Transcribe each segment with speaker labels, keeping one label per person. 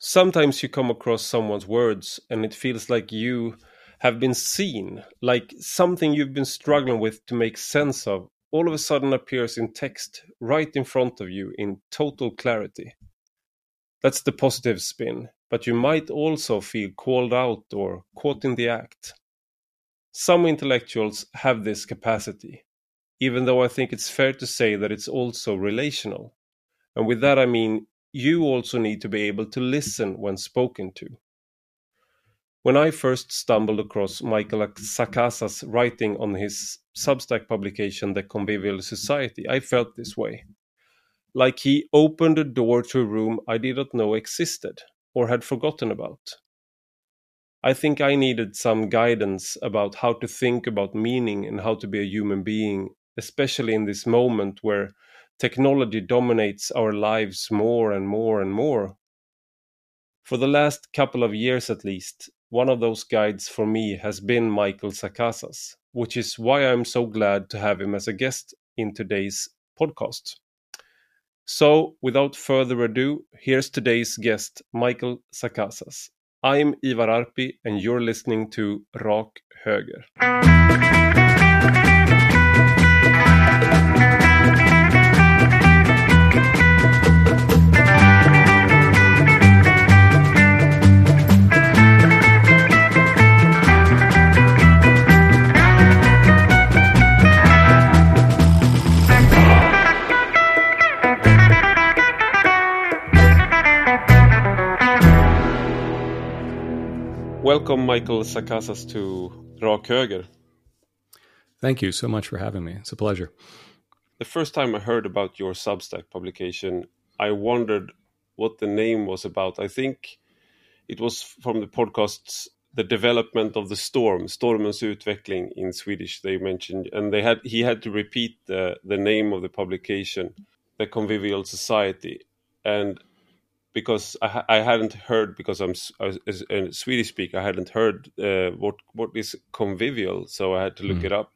Speaker 1: Sometimes you come across someone's words and it feels like you have been seen, like something you've been struggling with to make sense of all of a sudden appears in text right in front of you in total clarity. That's the positive spin, but you might also feel called out or caught in the act. Some intellectuals have this capacity, even though I think it's fair to say that it's also relational. And with that, I mean you also need to be able to listen when spoken to. When I first stumbled across Michael Sacasas' writing on his Substack publication, The Convivial Society, I felt this way. Like he opened a door to a room I did not know existed or had forgotten about. I think I needed some guidance about how to think about meaning and how to be a human being, especially in this moment where technology dominates our lives more and more and more. For the last couple of years at least, one of those guides for me has been Michael Sacasas, which is why I'm so glad to have him as a guest in today's podcast. So, without further ado, here's today's guest, Michael Sacasas. I'm Ivar Arpi, and you're listening to Rak Höger. Welcome, Michael Sacasas, to Rak Höger.
Speaker 2: Thank you so much for having me. It's a pleasure.
Speaker 1: The first time I heard about your Substack publication, I wondered what the name was about. I think it was from the podcasts the development of the storm, Stormens utveckling in Swedish. They mentioned, and they had he had to repeat the the name of the publication, the Convivial Society, and because I, I hadn't heard because I'm as a Swedish speaker I hadn't heard uh, what what is convivial so I had to look mm. it up.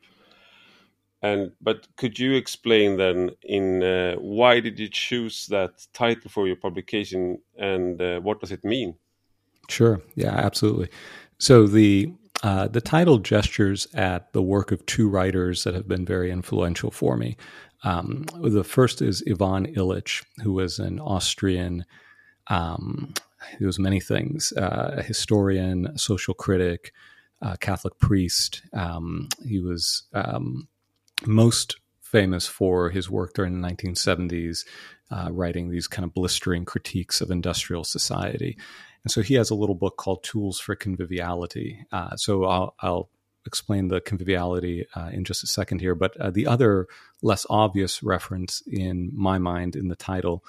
Speaker 1: And but could you explain then in uh, why did you choose that title for your publication and uh, what does it mean?
Speaker 2: Sure. Yeah absolutely. So the uh, the title gestures at the work of two writers that have been very influential for me. Um, the first is Ivan Illich, who was an Austrian um, he was many things uh, a historian, a social critic, a Catholic priest. Um, he was um, most famous for his work during the 1970s, uh, writing these kind of blistering critiques of industrial society. And so he has a little book called Tools for Conviviality. Uh, so I'll, I'll, explain the conviviality uh, in just a second here. But uh, the other less obvious reference in my mind in the title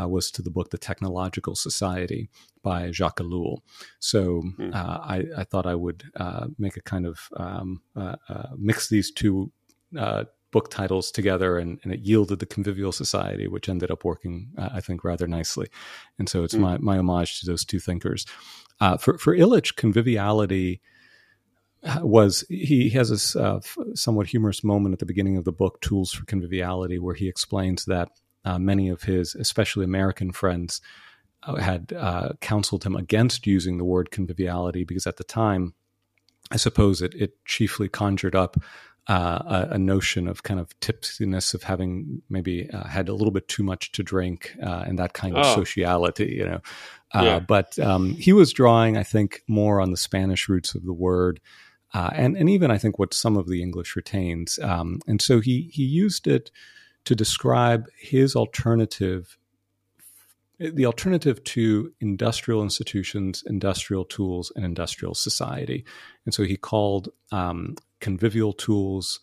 Speaker 2: uh, was to the book The Technological Society by Jacques Ellul. So mm. uh, I, I, thought I would uh, make a kind of um, uh, uh, mix these two uh, book titles together, and, and, it yielded The Convivial Society, which ended up working, I think, rather nicely. And so it's mm. my, my homage to those two thinkers. for, for Illich, conviviality was he has this uh, somewhat humorous moment at the beginning of the book tools for conviviality where he explains that uh, many of his, especially American friends, uh, had uh, counseled him against using the word conviviality because at the time, I suppose it, it chiefly conjured up uh, a, a, notion of kind of tipsiness of having maybe uh, had a little bit too much to drink uh, and that kind of oh. sociality, you know. Uh, yeah. But um, he was drawing, I think, more on the Spanish roots of the word. Uh, and, and even I think what some of the English retains. Um, and so he, he used it to describe his alternative the alternative to industrial institutions, industrial tools, and industrial society. And so he called um, convivial tools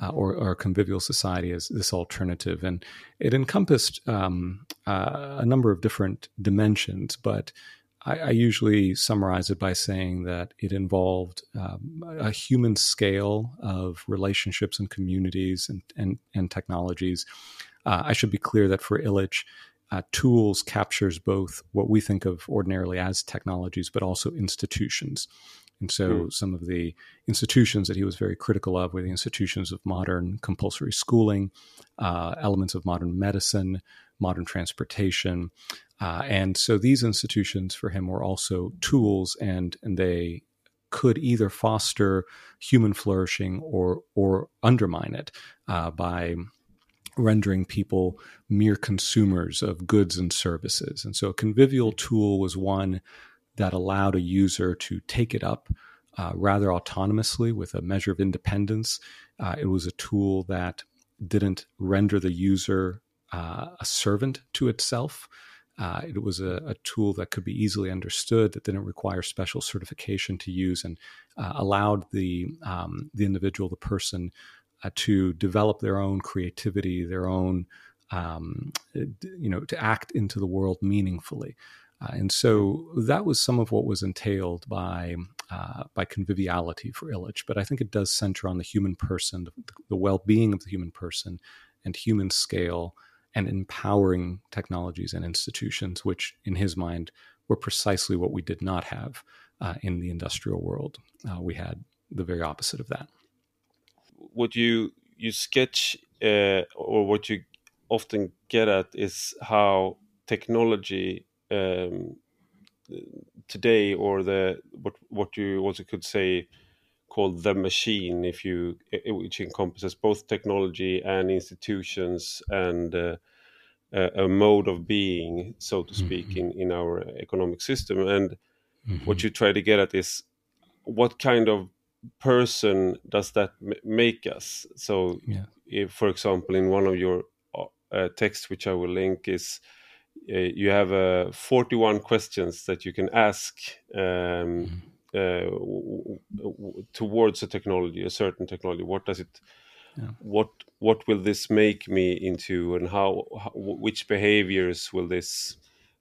Speaker 2: uh, or, or, convivial society as this alternative. And it encompassed um, uh, a number of different dimensions, but I, I, usually summarize it by saying that it involved um, a human scale of relationships and communities and, and, and technologies. Uh, I should be clear that for Illich, uh, tools captures both what we think of ordinarily as technologies, but also institutions. And so, mm. some of the institutions that he was very critical of were the institutions of modern compulsory schooling, uh, elements of modern medicine, modern transportation, Uh, and so these institutions for him were also tools, and and they could either foster human flourishing or or undermine it uh, by rendering people mere consumers of goods and services. And so a convivial tool was one that allowed a user to take it up uh, rather autonomously with a measure of independence. Uh, it was a tool that didn't render the user uh, a servant to itself. Uh, it was a, a, tool that could be easily understood, that didn't require special certification to use, and uh, allowed the um, the individual, the person, uh, to develop their own creativity, their own, um, you know, to act into the world meaningfully. Uh, and so that was some of what was entailed by uh, by conviviality for Illich. But I think it does center on the human person, the, the well being of the human person, and human scale, and empowering technologies and institutions, which in his mind were precisely what we did not have uh, in the industrial world. Uh, we had the very opposite of that
Speaker 3: what you you sketch uh, or what you often get at is how technology um, today or the what what you also could say called the machine if you which encompasses both technology and institutions and uh, a, mode of being so to speak mm -hmm. in in our economic system and mm -hmm. what you try to get at is what kind of person does that make us? So, yeah. if, for example, in one of your uh, uh texts, which I will link, is uh, you have uh, 41 questions that you can ask um, mm. towards a technology, a certain technology. What does it? Yeah. What what will this make me into, and how, how which behaviors will this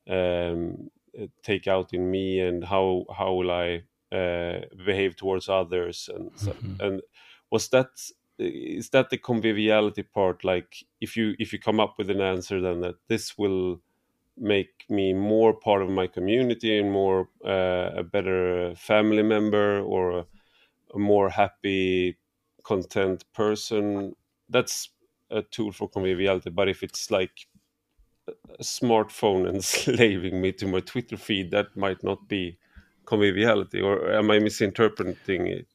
Speaker 3: um, take out in me, and how how will I uh, behave towards others and mm-hmm. and was that is that the conviviality part like if you if you come up with an answer then that this will make me more part of my community and more uh, a better family member or a, a, more happy content person that's a tool for conviviality but if it's like a smartphone enslaving me to my twitter feed that might not be conviviality, or am I misinterpreting it?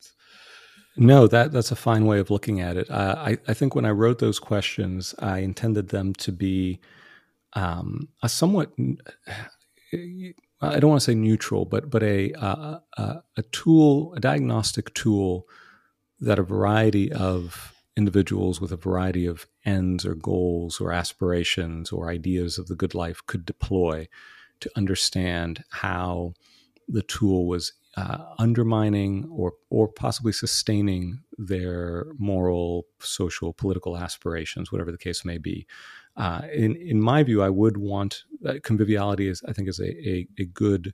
Speaker 2: No, that that's a fine way of looking at it. Uh, I I think when I wrote those questions, I intended them to be um, a somewhat. I don't want to say neutral, but but a, a a tool, a diagnostic tool that a variety of individuals with a variety of ends or goals or aspirations or ideas of the good life could deploy to understand how the tool was uh, undermining or or possibly sustaining their moral, social, political aspirations, whatever the case may be. Uh, in in my view, I would want uh, conviviality is I think is a, a, a good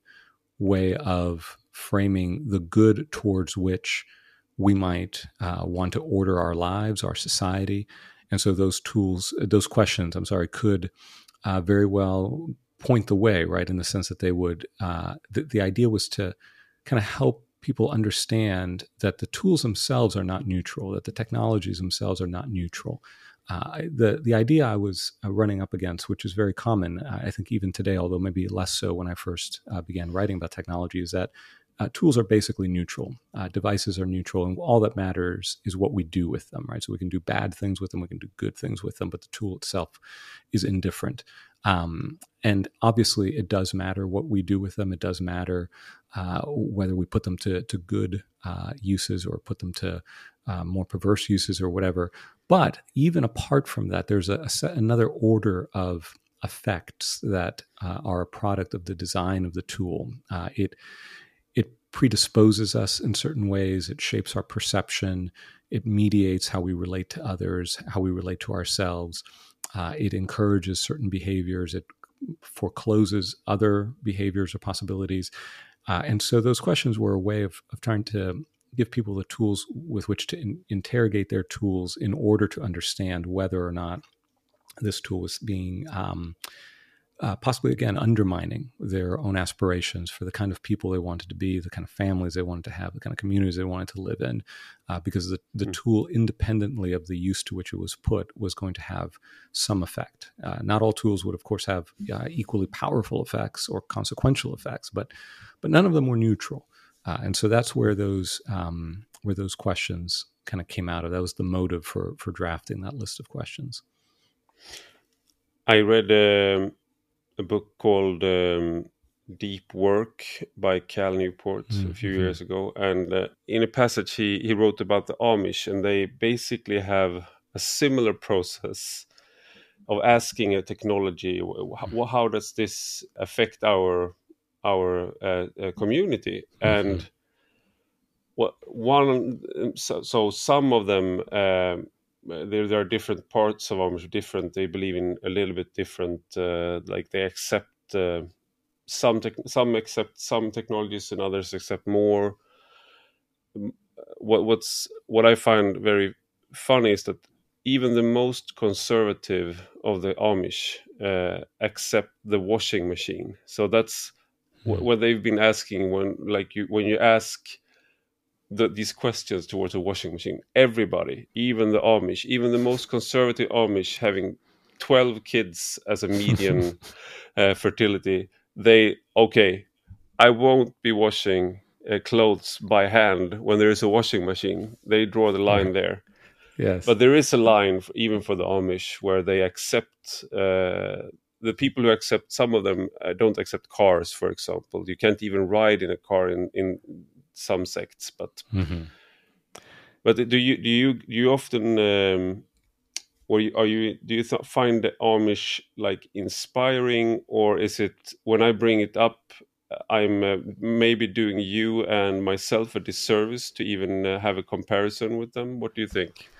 Speaker 2: way of framing the good towards which we might uh, want to order our lives, our society, and so those tools, those questions, I'm sorry, could uh, very well point the way, right? In the sense that they would, uh, the, the idea was to kind of help people understand that the tools themselves are not neutral, that the technologies themselves are not neutral. Uh, the the idea I was uh, running up against, which is very common, I think even today, although maybe less so when I first uh, began writing about technology, is that uh, tools are basically neutral. Devices are neutral, and all that matters is what we do with them, right? So we can do bad things with them, we can do good things with them, but the tool itself is indifferent. Um, and obviously, it does matter what we do with them. It does matter whether we put them to, to good uses or put them to uh, more perverse uses or whatever. But even apart from that, there's a, a another order of effects that uh, are a product of the design of the tool. Uh, it it predisposes us in certain ways. It shapes our perception. It mediates how we relate to others, how we relate to ourselves. Uh, it encourages certain behaviors. It forecloses other behaviors or possibilities. Uh, and so those questions were a way of, of trying to give people the tools with which to in, interrogate their tools in order to understand whether or not this tool was being um, uh, possibly again undermining their own aspirations for the kind of people they wanted to be, the kind of families they wanted to have, the kind of communities they wanted to live in, uh, because the, the mm. tool, independently of the use to which it was put, was going to have some effect. Uh, not all tools would, of course, have uh, equally powerful effects or consequential effects, but but none of them were neutral. Uh, and so that's where those um, where those questions kind of came out of. That was the motive for for drafting that list of questions.
Speaker 3: I read um, a book called um, Deep Work by Cal Newport mm-hmm. a few years ago, and uh, in a passage he he wrote about the Amish, and they basically have a similar process of asking a technology how, how does this affect our our uh, uh, community mm-hmm. and what one so, so, some of them um, there, there are different parts of Amish different they believe in a little bit different uh, like they accept uh, some tech, some accept some technologies and others accept more what what's what i find very funny is that even the most conservative of the amish uh, accept the washing machine so that's. What they've been asking when like you when you ask the, these questions towards a washing machine. Everybody, even the Amish, even the most conservative Amish, having twelve kids as a median uh, fertility, they okay. I won't be washing uh, clothes by hand when there is a washing machine. They draw the line there.
Speaker 2: Yes,
Speaker 3: but there is a line for, even for the Amish where they accept. Uh, the people who accept some of them uh, don't accept cars, for example. You can't even ride in a car in, in some sects, but mm-hmm. but do you do you do you often um, or are you do you th- find the Amish like inspiring, or is it when I bring it up? I'm uh, maybe doing you and myself a disservice to even uh, have a comparison with them. What do you think?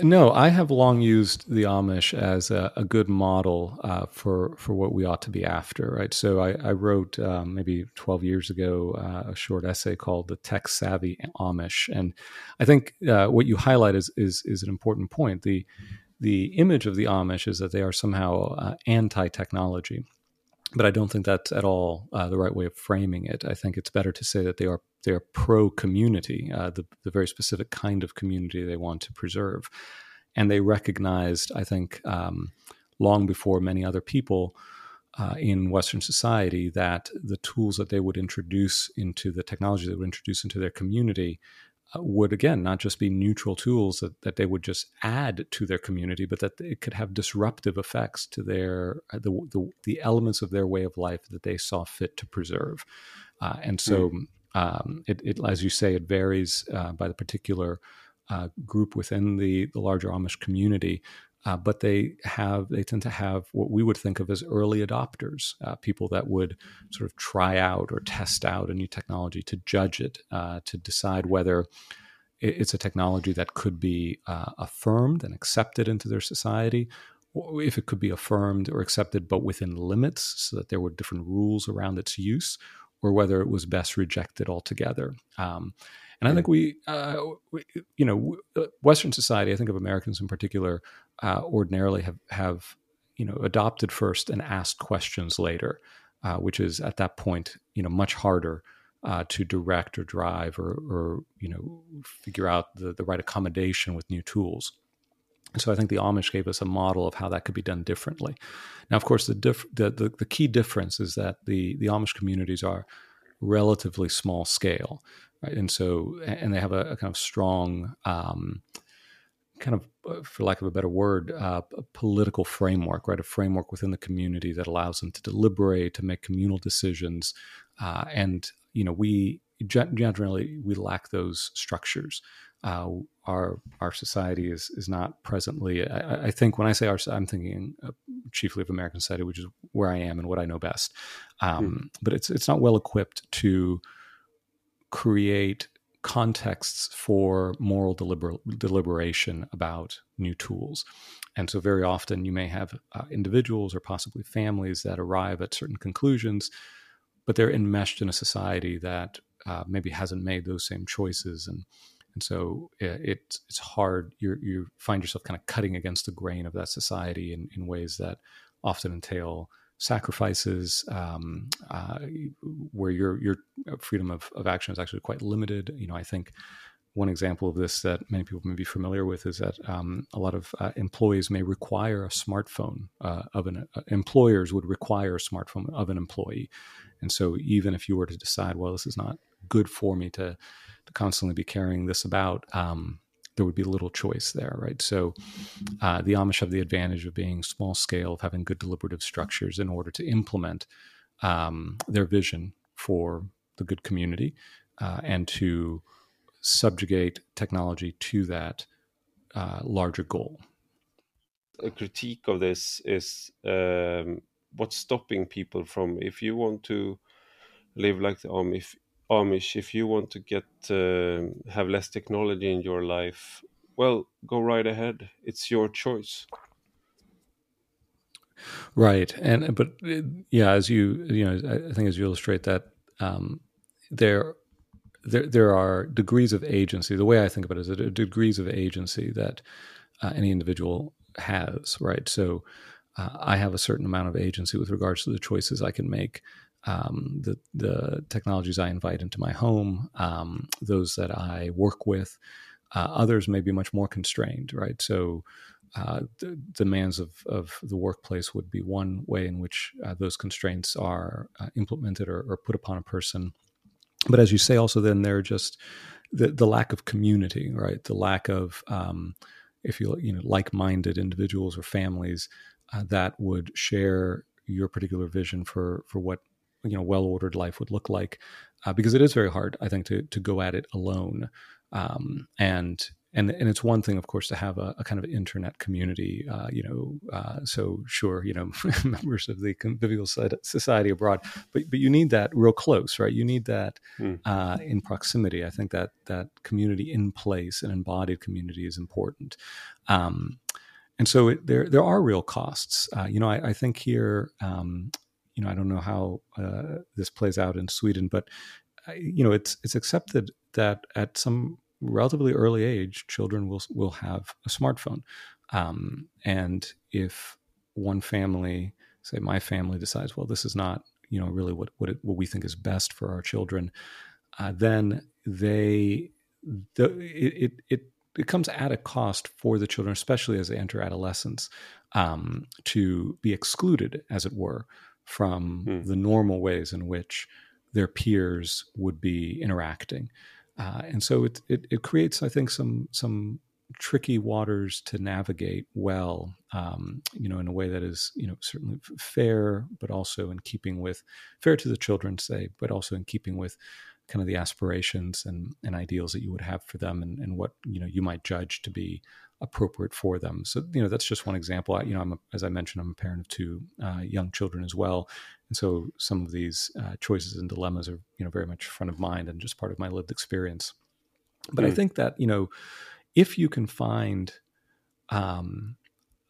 Speaker 2: No, I have long used the Amish as a, a good model uh, for for what we ought to be after, right? So I, I wrote um, maybe twelve years ago uh, a short essay called "The Tech Savvy Amish," and I think uh, what you highlight is, is is an important point. the The image of the Amish is that they are somehow uh, anti technology, but I don't think that's at all uh, the right way of framing it. I think it's better to say that they are they are pro community, uh, the the very specific kind of community they want to preserve, and they recognized, I think, um, long before many other people. Uh, in Western society, that the tools that they would introduce into the technology they would introduce into their community would again not just be neutral tools that, that they would just add to their community, but that it could have disruptive effects to their uh, the, the, the elements of their way of life that they saw fit to preserve. Uh, and so, mm. um, it, it, as you say, it varies uh, by the particular uh, group within the the larger Amish community uh, but they have they tend to have what we would think of as early adopters, uh, people that would sort of try out or test out a new technology to judge it, uh, to decide whether it's a technology that could be uh, affirmed and accepted into their society, or if it could be affirmed or accepted but within limits, so that there were different rules around its use, or whether it was best rejected altogether. Um, and I think we, uh, we, you know, uh, Western society, I think of Americans in particular, uh, ordinarily have have you know adopted first and asked questions later, uh, which is at that point you know much harder uh, to direct or drive or, or you know figure out the, the right accommodation with new tools. So I think the Amish gave us a model of how that could be done differently. Now, of course, the, diff- the, the, the key difference is that the the Amish communities are relatively small scale, right? And so and they have a, a kind of strong um, kind of, uh, for lack of a better word, uh, a political framework, right? A framework within the community that allows them to deliberate, to make communal decisions, uh, and you know, we generally we lack those structures. Uh, our our society is is not presently. I, I, think when I say our, I'm thinking uh, chiefly of American society, which is where I am and what I know best. Um, hmm. But it's it's not well equipped to create contexts for moral deliber- deliberation about new tools. And so, very often, you may have uh, individuals or possibly families that arrive at certain conclusions, but they're enmeshed in a society that uh, maybe hasn't made those same choices. And, and so, it, it's hard. you you find yourself kind of cutting against the grain of that society in, in ways that often entail sacrifices, um, uh, where your your freedom of, of action is actually quite limited. You know, I think one example of this that many people may be familiar with is that um, a lot of uh, employees may require a smartphone uh, of an uh, employers would require a smartphone of an employee, and so even if you were to decide, well, this is not good for me to to constantly be carrying this about. Um, there would be little choice there, right? So uh, the Amish have the advantage of being small scale, of having good deliberative structures in order to implement um, their vision for the good community uh, and to subjugate technology to that uh, larger goal.
Speaker 3: A critique of this is um, what's stopping people from, if you want to live like the Amish, Amish, if you want to get uh, have less technology in your life, well, go right ahead. It's your choice.
Speaker 2: Right, and but yeah, as you you know, I think as you illustrate that, um, there there there are degrees of agency. The way I think about it is that degrees of agency that uh, any individual has. Right, so uh, I have a certain amount of agency with regards to the choices I can make um, the the technologies I invite into my home, um, those that I work with. Uh, others may be much more constrained, right? So, uh, the demands of, of the workplace would be one way in which uh, those constraints are uh, implemented or, or, put upon a person. But as you say, also then they're just the, the lack of community, right? The lack of, um, if you you know, like-minded individuals or families uh, that would share your particular vision for for what you know well ordered life would look like uh, because it is very hard i think to to go at it alone um, and and and it's one thing of course to have a, a kind of internet community uh, you know uh, so sure you know members of the convivial society abroad but but you need that real close right you need that mm. in proximity i think that that community in place an embodied community is important um, and so it, there there are real costs. Uh, you know, I, I think here um, you know, I don't know how uh, this plays out in Sweden, but uh, you know, it's it's accepted that at some relatively early age, children will will have a smartphone, um, and if one family, say my family, decides, well, this is not you know really what what, it, what we think is best for our children, uh, then they the, it, it it comes at a cost for the children, especially as they enter adolescence, um, to be excluded, as it were, from mm. the normal ways in which their peers would be interacting. Uh, and so it, it, it, creates, I think, some some tricky waters to navigate well, um, you know, in a way that is, you know, certainly fair, but also in keeping with fair to the children, say, but also in keeping with kind of the aspirations and, and ideals that you would have for them and, and what, you know, you might judge to be appropriate for them. So, you know, that's just one example. I, you know, I'm a, as I mentioned, I'm a parent of two uh, young children as well, and so some of these uh, choices and dilemmas are, you know, very much front of mind and just part of my lived experience. But mm. I think that you know, if you can find, um,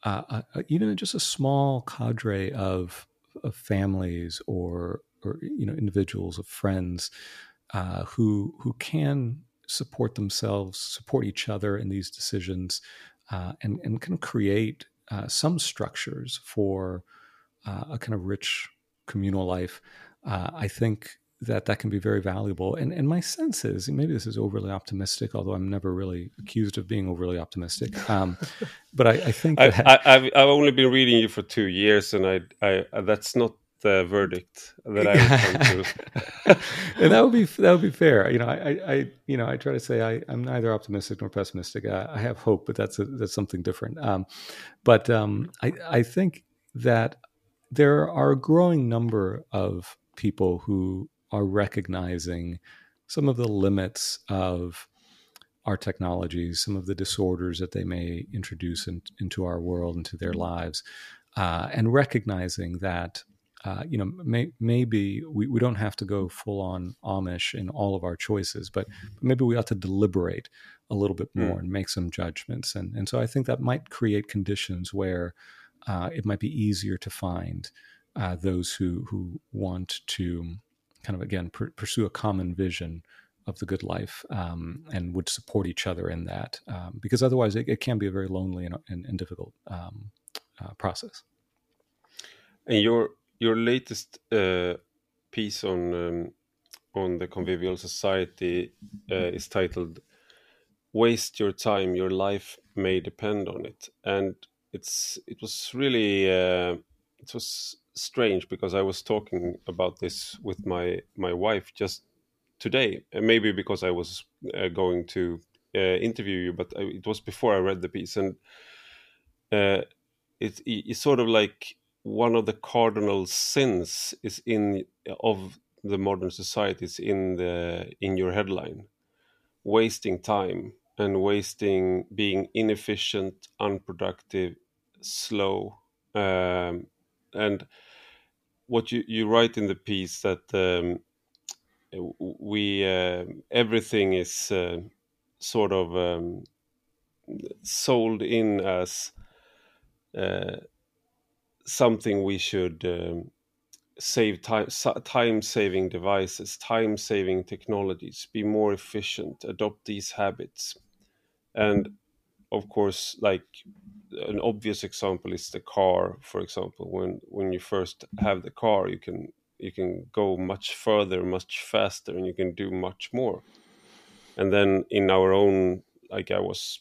Speaker 2: uh, even just a small cadre of of families or or you know individuals of friends uh, who who can support themselves, support each other in these decisions, uh, and and kind of create uh, some structures for uh, a kind of rich communal life. Uh, I think that that can be very valuable. And and my sense is, maybe this is overly optimistic, although I'm never really accused of being overly optimistic. Um, but I, I think
Speaker 3: I, have I've only been reading you for two years, and I, I that's not the verdict that I would
Speaker 2: and that would be that would be fair. You know, I, I you know I try to say I, I'm neither optimistic nor pessimistic. I, I have hope, but that's a, that's something different. Um, but um, I I think that there are a growing number of people who are recognizing some of the limits of our technologies, some of the disorders that they may introduce in, into our world, into their lives, uh, and recognizing that uh, you know, may, maybe we, we don't have to go full on Amish in all of our choices, but, but maybe we ought to deliberate a little bit more mm. and make some judgments. And, and so I think that might create conditions where uh, it might be easier to find uh, those who, who want to kind of, again, pr- pursue a common vision of the good life um, and would support each other in that. Um, because otherwise, it, it, can be a very lonely and, and, and difficult um, uh, process.
Speaker 3: And your your latest uh, piece on um, on the convivial society uh, is titled "Waste Your Time, Your Life May Depend on It," and it's it was really uh, it was strange because I was talking about this with my my wife just today, maybe because I was uh, going to uh, interview you, but it was before I read the piece, and uh, it, it's sort of like one of the cardinal sins is in of the modern societies in the in your headline, wasting time and wasting being inefficient, unproductive, slow, um, and what you, you write in the piece that um, we uh, everything is uh, sort of um, sold in as uh, something we should um, save time time saving devices time saving technologies be more efficient adopt these habits. And of course like an obvious example is the car for example. When when you first have the car you can you can go much further much faster and you can do much more. And then in our own like i was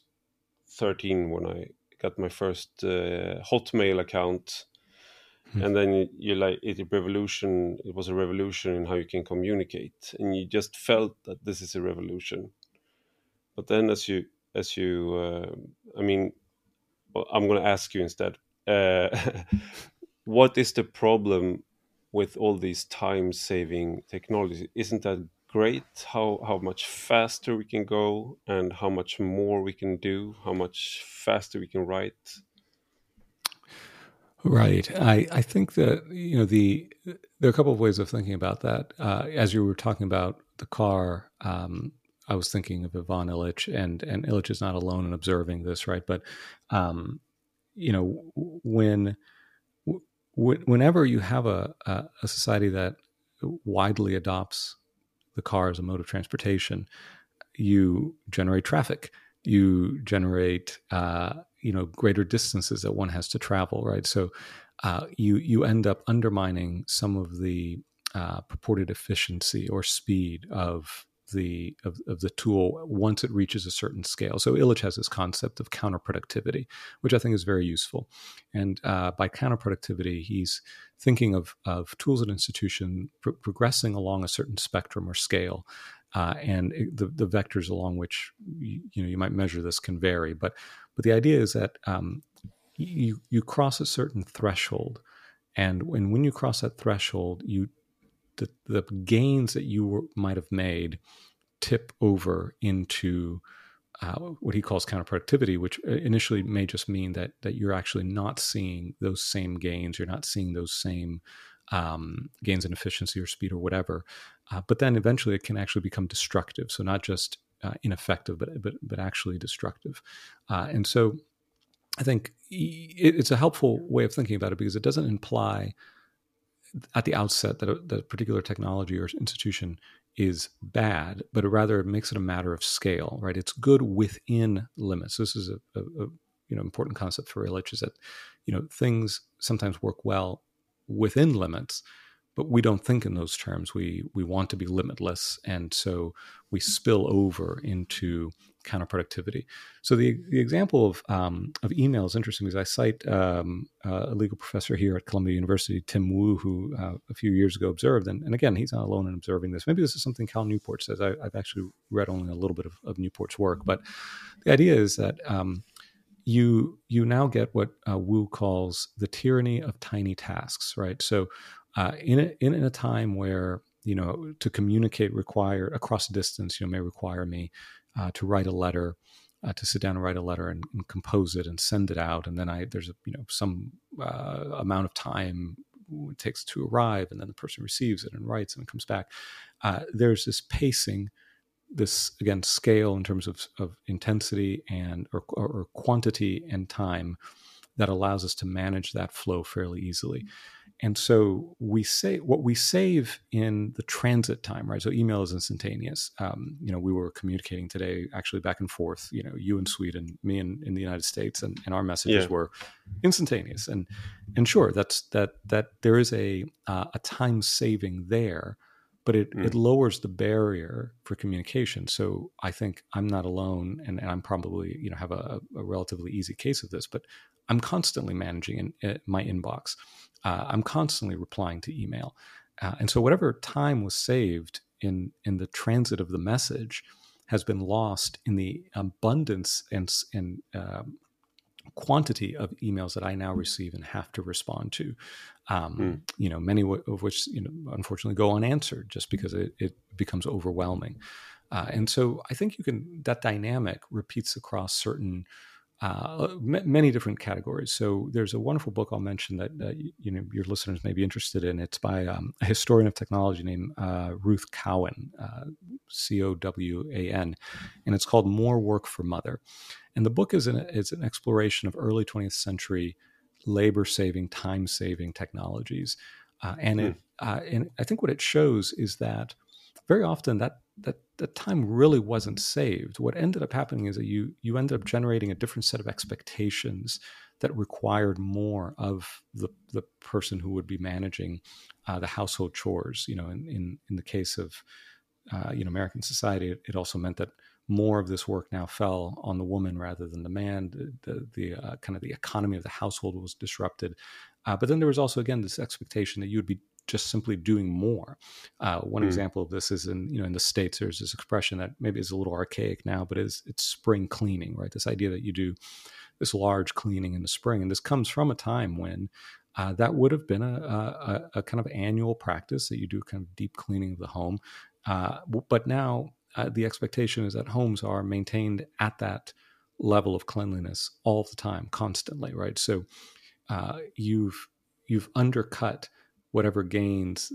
Speaker 3: 13 when i got my first uh, hotmail account hmm. and then you, like it revolution it was a revolution in how you can communicate. And you just felt that this is a revolution. But then as you as you uh, i mean i'm going to ask you instead uh, what is the problem with all these time saving technology? isn't that great? How how much faster we can go and how much more we can do? How much faster we can write
Speaker 2: right i i think that you know the there are a couple of ways of thinking about that uh, as you were talking about the car um, I was thinking of Ivan Illich, and and Illich is not alone in observing this, right? But um, you know, when whenever you have a, a, a society that widely adopts the car as a mode of transportation, you generate traffic. You generate, uh, you know, greater distances that one has to travel, right? So uh, you you end up undermining some of the uh, purported efficiency or speed of the of, of the tool once it reaches a certain scale. So Illich has this concept of counterproductivity, which I think is very useful. And uh, by counterproductivity, he's thinking of of tools and institution pro- progressing along a certain spectrum or scale. Uh, and it, the, the vectors along which you, you, know you might measure this can vary, but but the idea is that um, you you cross a certain threshold, and when when you cross that threshold, you the, the gains that you might have made tip over into uh, what he calls counterproductivity, which uh, initially may just mean that that you're actually not seeing those same gains, you're not seeing those same um, gains in efficiency or speed or whatever. Uh, but then eventually it can actually become destructive. So not just uh, ineffective, but but but actually destructive. Uh, and so I think it's a helpful way of thinking about it because it doesn't imply at the outset that a, that a particular technology or institution is bad, but rather it makes it a matter of scale, right? It's good within limits. This is a, a, a you know important concept for Illich is that you know things sometimes work well within limits, but we don't think in those terms. We we want to be limitless, and so we spill over into counterproductivity. So the the example of um, of email is interesting because I cite um, a legal professor here at Columbia University, Tim Wu, who uh, a few years ago observed, and, and again he's not alone in observing this. Maybe this is something Cal Newport says. I, have actually read only a little bit of, of, Newport's work, but the idea is that um, you you now get what uh, Wu calls the tyranny of tiny tasks, right? So uh, in a, in a time where you know to communicate require across distance, you know, may require me uh, to write a letter, uh, to sit down and write a letter and, and, compose it and send it out, and then I there's a you know some uh, amount of time it takes to arrive, and then the person receives it and writes and it comes back. Uh, there's this pacing this again scale in terms of, of intensity and or, or, quantity and time that allows us to manage that flow fairly easily and so we say what we save in the transit time, right? So email is instantaneous. Um, you know, we were communicating today, actually back and forth. You know, you in Sweden, me in, in the United States, and, and our messages yeah. were instantaneous. And and sure, that's that that there is a uh, a time saving there, but it mm. it lowers the barrier for communication. So I think I'm not alone, and, and I'm probably you know have a, a relatively easy case of this, but I'm constantly managing in, in my inbox uh, I'm constantly replying to email. Uh, and so whatever time was saved in in the transit of the message has been lost in the abundance and, and uh, quantity of emails that I now receive and have to respond to. Um, mm. You know, many of which you know unfortunately go unanswered just because it, it becomes overwhelming. Uh, and so I think you can that dynamic repeats across certain uh, m- many different categories. So there's a wonderful book I'll mention that uh, you know your listeners may be interested in. It's by um, a historian of technology named uh, Ruth Cowan, uh, C O W A N, and it's called More Work for Mother. And the book is an is an exploration of early 20th century labor saving, time saving technologies, uh, and it hmm. uh, and I think what it shows is that very often that that that time really wasn't saved. What ended up happening is that you you ended up generating a different set of expectations that required more of the the person who would be managing uh, the household chores. You know, in in, in the case of uh, you know American society, it, it, also meant that more of this work now fell on the woman rather than the man. The the, the uh, kind of the economy of the household was disrupted. Uh, but then there was also again this expectation that you would be just simply doing more. Uh, one mm. example of this is in you know in the states there's this expression that maybe is a little archaic now, but is it's spring cleaning, right? This idea that you do this large cleaning in the spring, and this comes from a time when uh, that would have been a, a, a, kind of annual practice that you do kind of deep cleaning of the home. Uh, but now uh, the expectation is that homes are maintained at that level of cleanliness all the time, constantly, right? So uh, you've you've undercut whatever gains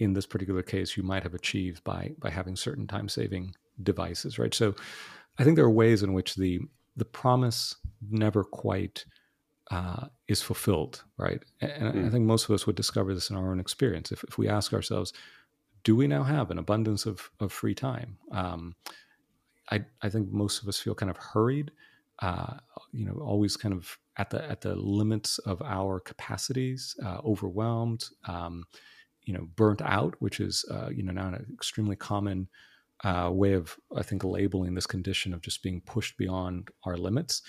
Speaker 2: in this particular case you might have achieved by by having certain time saving devices right so i think there are ways in which the the promise never quite uh, is fulfilled right and mm. i hmm. think most of us would discover this in our own experience if, if we ask ourselves do we now have an abundance of, of free time um, I, I think most of us feel kind of hurried uh, you know always kind of at the at the limits of our capacities, uh, overwhelmed, um, you know, burnt out, which is uh, you know now an extremely common uh, way of I think labeling this condition of just being pushed beyond our limits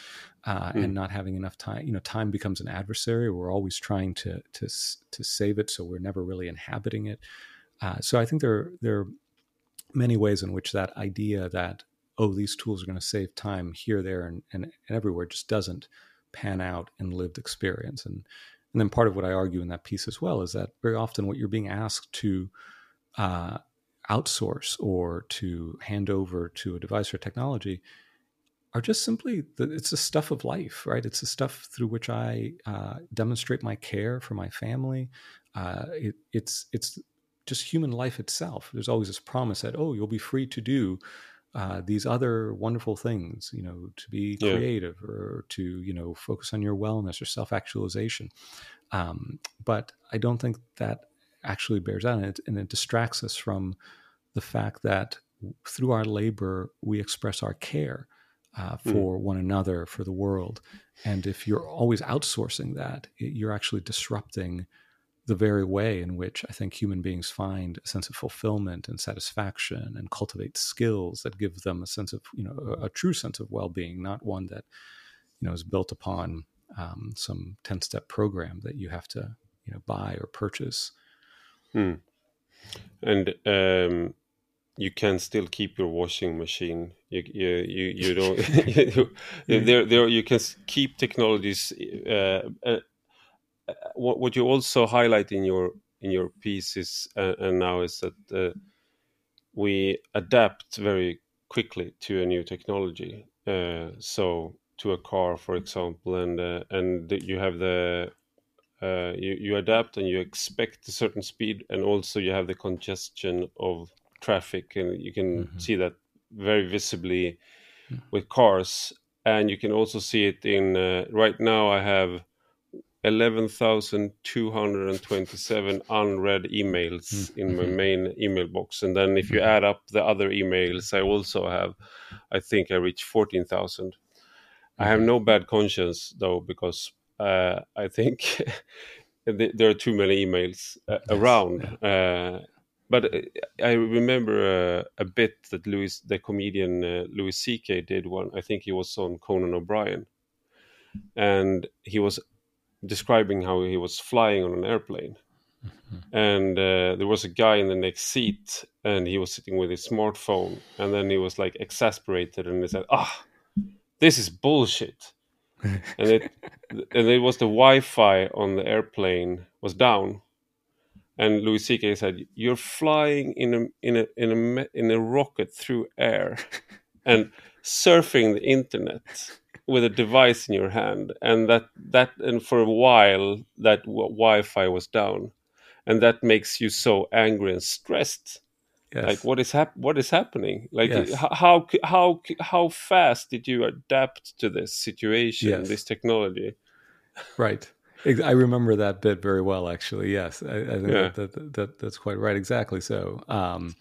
Speaker 2: mm. and not having enough time. You know, time becomes an adversary. We're always trying to to to save it, so we're never really inhabiting it. Uh, so I think there there are many ways in which that idea that oh these tools are going to save time here, there, and, and, and everywhere just doesn't pan out in lived experience. And and then part of what I argue in that piece as well is that very often what you're being asked to uh, outsource or to hand over to a device or technology are just simply the, it's the stuff of life, right? It's the stuff through which I uh, demonstrate my care for my family. Uh, it, it's it's just human life itself. There's always this promise that oh, you'll be free to do uh, these other wonderful things, you know, to be yeah. creative or to, you know, focus on your wellness or self actualization. Um, but I don't think that actually bears out and it, and it distracts us from the fact that through our labor, we express our care uh, hmm. for mm. one another, for the world. And if you're always outsourcing that, you're actually disrupting the very way in which I think human beings find a sense of fulfillment and satisfaction and cultivate skills that give them a sense of, you know, a, a true sense of well being, not one that, you know, is built upon um, some 10 step program that you have to, you know, buy or purchase.
Speaker 3: Hmm. And um, you can still keep your washing machine. You you you, you don't. you, there there you can keep technologies uh, uh, what what you also highlight in your in your pieces uh, and now is that uh, we adapt very quickly to a new technology. Uh, so to a car, for example, and uh, and you have the uh, you you adapt and you expect a certain speed, and also you have the congestion of traffic, and you can mm -hmm. see that very visibly mm. with cars, and you can also see it in uh, right now. I have 11,227 unread emails in my main email box. And then if you add up the other emails, I also have, I think I reach 14,000. I have no bad conscience though, because uh, I think there are too many emails uh, around. Uh, but uh, I remember uh, a bit that Louis, the comedian uh, Louis C.K. did one. I think he was on Conan O'Brien, and he was describing how he was flying on an airplane. Mm-hmm. And uh, there was a guy in the next seat, and he was sitting with his smartphone. And then he was like exasperated, and he said, "Ah, this is bullshit." and it and it was the Wi-Fi on the airplane was down, and Louis C.K. said, "You're flying in a in a in a in a rocket through air, and surfing the internet." With a device in your hand and that that and for a while that wi-fi was down and that makes you so angry and stressed yes. like what is hap- what is happening like yes. how how how fast did you adapt to this situation yes. this technology
Speaker 2: right I remember that bit very well, actually. Yes, I, I think yeah. that, that, that, that's quite right. Exactly. So, um,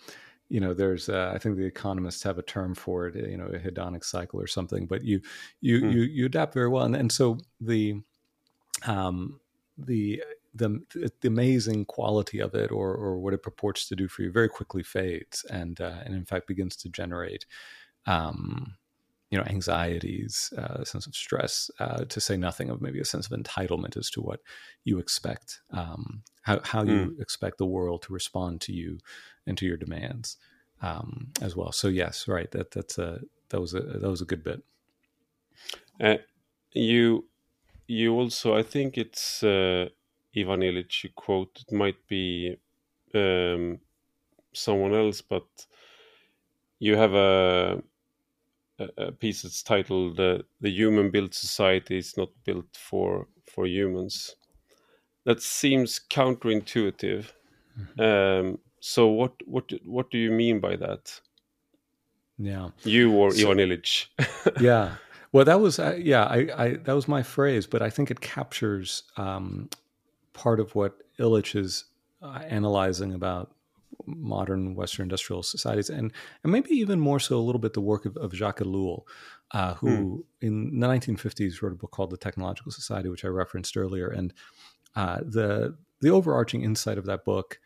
Speaker 2: you know there's uh, i think the economists have a term for it you know a hedonic cycle or something but you you mm. you, you adapt very well and, and so the um the the the amazing quality of it or or what it purports to do for you very quickly fades and uh, and in fact begins to generate um you know anxieties uh, a sense of stress uh, to say nothing of maybe a sense of entitlement as to what you expect um, how, how mm. you hmm. expect the world to respond to you and to your demands um, as well so yes right that that's a that was a that was a good bit
Speaker 3: uh, you you also i think it's uh, ivan illich you quote it might be um, someone else but you have a a piece that's titled uh, "The Human Built Society is Not Built for for Humans." That seems counterintuitive. Mm-hmm. Um, so what what what do you mean by that?
Speaker 2: Yeah,
Speaker 3: you or so, Ivan Illich?
Speaker 2: yeah, well, that was uh, yeah, I, I that was my phrase, but I think it captures um, part of what Illich is uh, analyzing about modern Western industrial societies, and and maybe even more so a little bit the work of, of Jacques Ellul, uh, who hmm. in the 1950s wrote a book called The Technological Society, which I referenced earlier, and uh, the the overarching insight of that book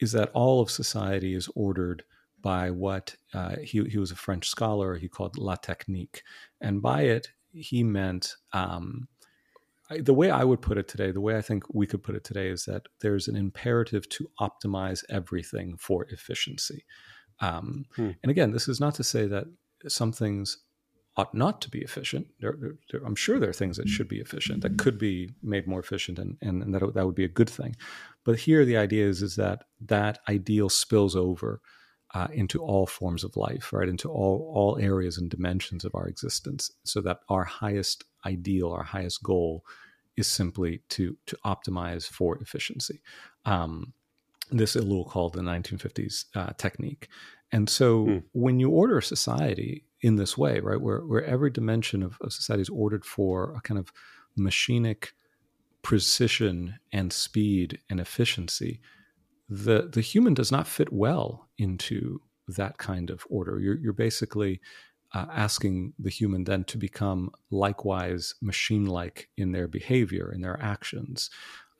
Speaker 2: is that all of society is ordered by what uh, he he was a French scholar he called la technique, and by it he meant um, the way I would put it today, the way I think we could put it today is that there's an imperative to optimize everything for efficiency. Um, hmm. And again, this is not to say that some things ought not to be efficient. There, there, I'm sure there are things that should be efficient that could be made more efficient, and, and, and that that would be a good thing. But here, the idea is is that that ideal spills over uh, into all forms of life, right? Into all all areas and dimensions of our existence, so that our highest ideal, our highest goal, is simply to to optimize for efficiency. Um, this Ellul called the 1950s uh, technique. And so, mm. when you order a society in this way, right, where where every dimension of, of society is ordered for a kind of machinic precision and speed and efficiency, the the human does not fit well into that kind of order. You're, you're basically uh, asking the human then to become likewise machine like in their behavior, in their actions.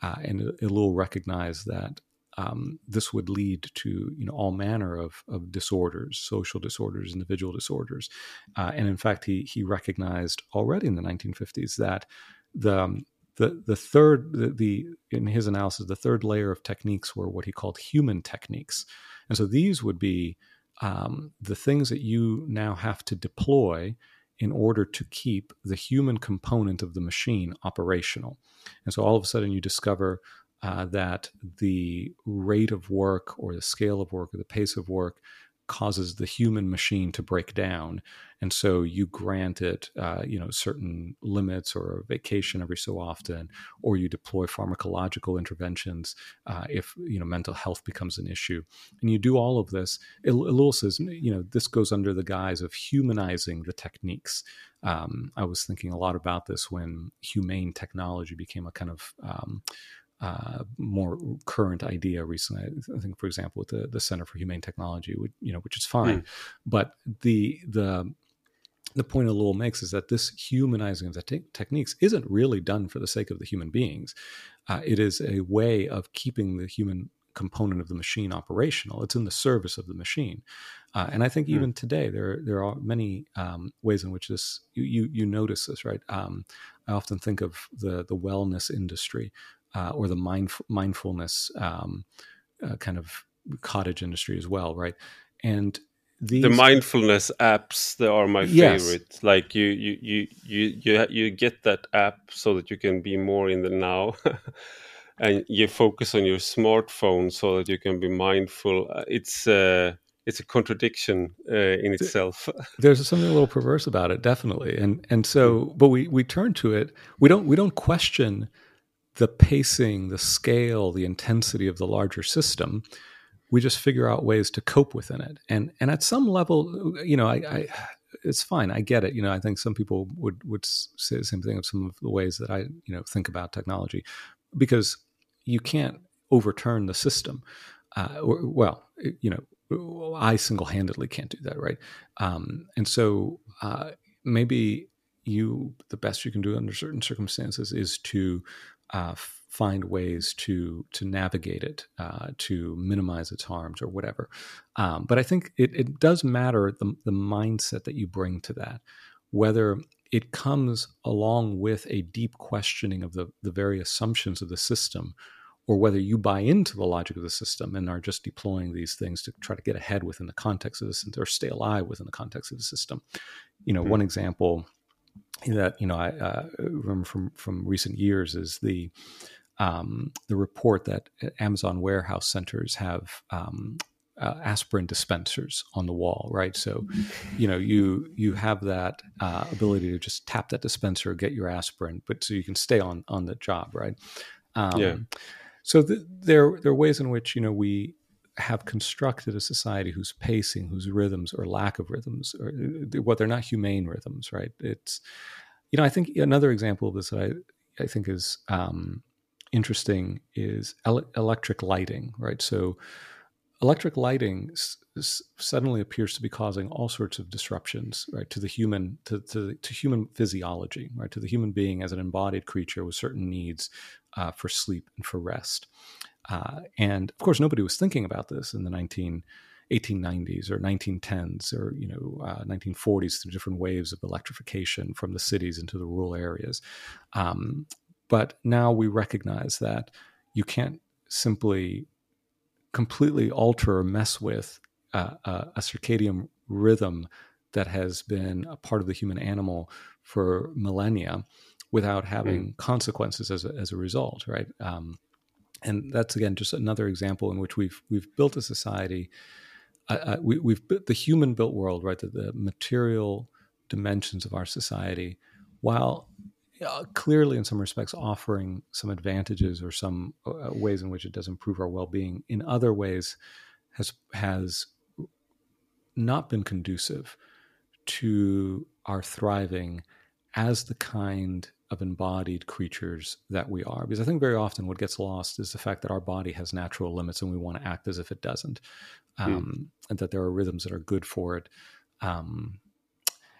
Speaker 2: Uh, and it, will recognize that um, this would lead to you know all manner of, of disorders, social disorders, individual disorders, uh, and in fact, he he recognized already in the 1950s that the um, the the third the, the, in his analysis the third layer of techniques were what he called human techniques, and so these would be um, the things that you now have to deploy in order to keep the human component of the machine operational. And so all of a sudden you discover uh, that the rate of work or the scale of work or the pace of work causes the human machine to break down. And so you grant it uh, you know certain limits or a vacation every so often or you deploy pharmacological interventions uh, if you know mental health becomes an issue. And you do all of this. Ellul says you know this goes under the guise of humanizing the techniques. Um, i was thinking a lot about this when humane technology became a kind of um, uh, more current idea recently. I think, for example, with the, the Center for Humane Technology, which, you know, which is fine, mm. but the the the point Ellul makes is that this humanizing of the te- techniques isn't really done for the sake of the human beings. Uh, it is a way of keeping the human component of the machine operational. It's in the service of the machine, uh, and I think mm. even today there there are many um, ways in which this you you, you notice this right. Um, I often think of the the wellness industry uh, or the mindf- mindfulness um, uh, kind of cottage industry as well, right? And these...
Speaker 3: the mindfulness apps they are my yes. favorite. Like you, you, you, you, you, you get that app so that you can be more in the now. and you focus on your smartphone so that you can be mindful. Uh, it's uh, it's a contradiction uh, in itself.
Speaker 2: There's something a little perverse about it, definitely. And and so, hmm. but we we turn to it. We don't we don't question the pacing, the scale, the intensity of the larger system. We just figure out ways to cope within it. And and at some level, you know, I, I it's fine. I get it. You know, I think some people would would say the same thing of some of the ways that I you know think about technology, because you can't overturn the system. Uh, well, you know, I single handedly can't do that, right? Um, and so uh, maybe you the best you can do under certain circumstances is to uh, find ways to to navigate it, uh, to minimize its harms or whatever. Um, but I think it, it does matter the, the mindset that you bring to that, whether it comes along with a deep questioning of the, the very assumptions of the system, or whether you buy into the logic of the system and are just deploying these things to try to get ahead within the context of the system or stay alive within the context of the system. You know, mm-hmm. one example that you know I uh, remember from from recent years is the um, the report that Amazon warehouse centers have um, uh, aspirin dispensers on the wall, right? So, you know, you you have that uh, ability to just tap that dispenser, get your aspirin, but so you can stay on on the job, right? Um, yeah. So the, there there are ways in which you know we have constructed a society whose pacing, whose rhythms or lack of rhythms, or what they're not humane rhythms, right? It's, you know, I think another example of this that I, I think is um, interesting is el- electric lighting, right? So, electric lighting s- s- suddenly appears to be causing all sorts of disruptions, right, to the human, to, to, to human physiology, right, to the human being as an embodied creature with certain needs uh, for sleep and for rest. Uh, and of course, nobody was thinking about this in the 19, 1890s or 1910s or you know uh, 1940s through different waves of electrification from the cities into the rural areas. Um, but now we recognize that you can't simply completely alter or mess with uh, a, circadian rhythm that has been a part of the human animal for millennia without having mm. consequences as a, as a result, right? Um, and that's again just another example in which we've we've built a society. Uh, uh, we, have built the human built world, right? The, the, material dimensions of our society, while uh, clearly in some respects offering some advantages or some uh, ways in which it does improve our well being. In other ways, has has not been conducive to our thriving as the kind of embodied creatures that we are. Because I think very often what gets lost is the fact that our body has natural limits and we want to act as if it doesn't, hmm. um, mm. and that there are rhythms that are good for it. Um,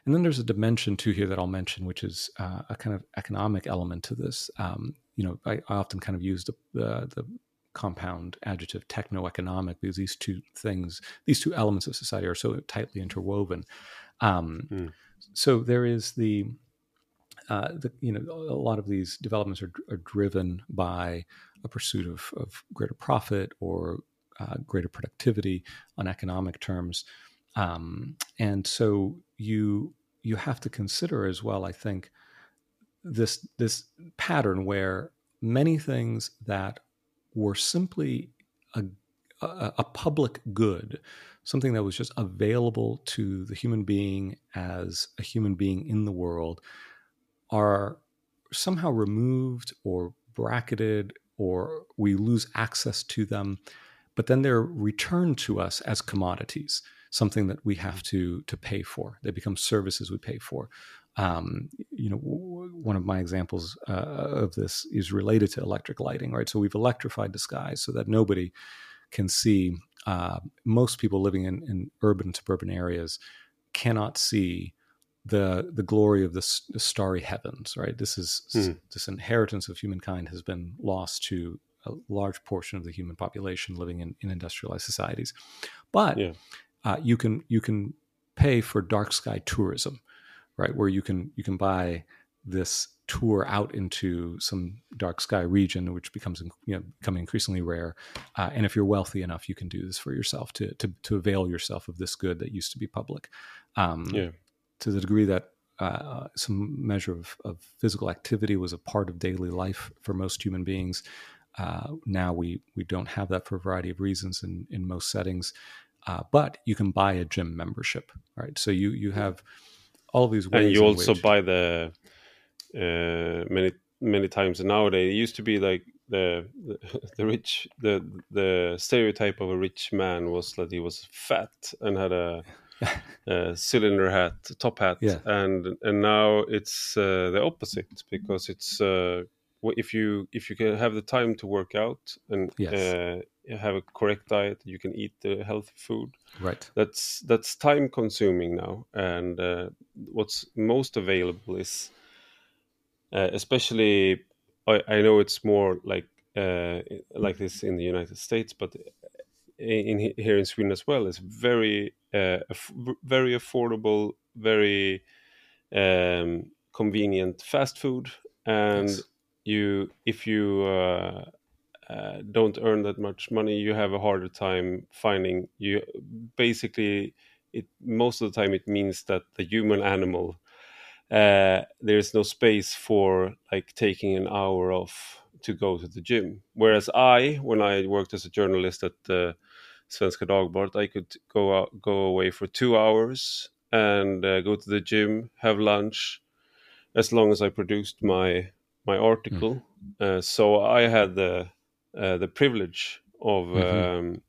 Speaker 2: and then there's a dimension too here that I'll mention, which is uh, a kind of economic element to this. Um, you know, I, I, often kind of use the, the, the compound adjective techno-economic because these two things, these two elements of society are so tightly interwoven. Mm. So there is the uh, the, you know, a lot of these developments are, are driven by a pursuit of, of greater profit or uh, greater productivity on economic terms, um, and so you you have to consider as well. I think this this pattern where many things that were simply a, a, a public good, something that was just available to the human being as a human being in the world, are somehow removed or bracketed or we lose access to them but then they're returned to us as commodities something that we have to to pay for. They become services we pay for. Um, you know one of my examples uh, of this is related to electric lighting right? So we've electrified the skies so that nobody can see uh, most people living in, in urban suburban areas cannot see the the glory of the, starry heavens right? This is hmm. this inheritance of humankind has been lost to a large portion of the human population living in, in industrialized societies. But yeah. uh, you can you can pay for dark sky tourism right? Where you can you can buy this tour out into some dark sky region which becomes you know becoming increasingly rare. Uh, and if you're wealthy enough you can do this for yourself to, to to avail yourself of this good that used to be public. Um, yeah to the degree that uh, some measure of, of, physical activity was a part of daily life for most human beings. Uh, now we we don't have that for a variety of reasons in in most settings, uh, but you can buy a gym membership, right? So you you have all these ways.
Speaker 3: And you also buy the uh, many many times nowadays. It used to be like the, the the rich the the stereotype of a rich man was that he was fat and had a uh, cylinder hat, top hat, yeah. and and now it's uh, the opposite because it's uh, if you if you can have the time to work out and yes. Uh, have a correct diet, you can eat the healthy food.
Speaker 2: Right.
Speaker 3: That's that's time consuming now, and uh, what's most available is uh, especially I, I know it's more like like this in the United States, but in here in Sweden as well it's very uh, very affordable, very um, convenient fast food, and yes. you if you uh, uh, don't earn that much money, you have a harder time finding you. Basically, it most of the time it means that the human animal uh, there's no space for like taking an hour off to go to the gym. Whereas I, when I worked as a journalist at the Svenska Dagbladet, I could go out, go away for two hours and uh, go to the gym, have lunch, as long as I produced my my article. Mm. Uh, so I had the uh, the privilege of mm-hmm. um,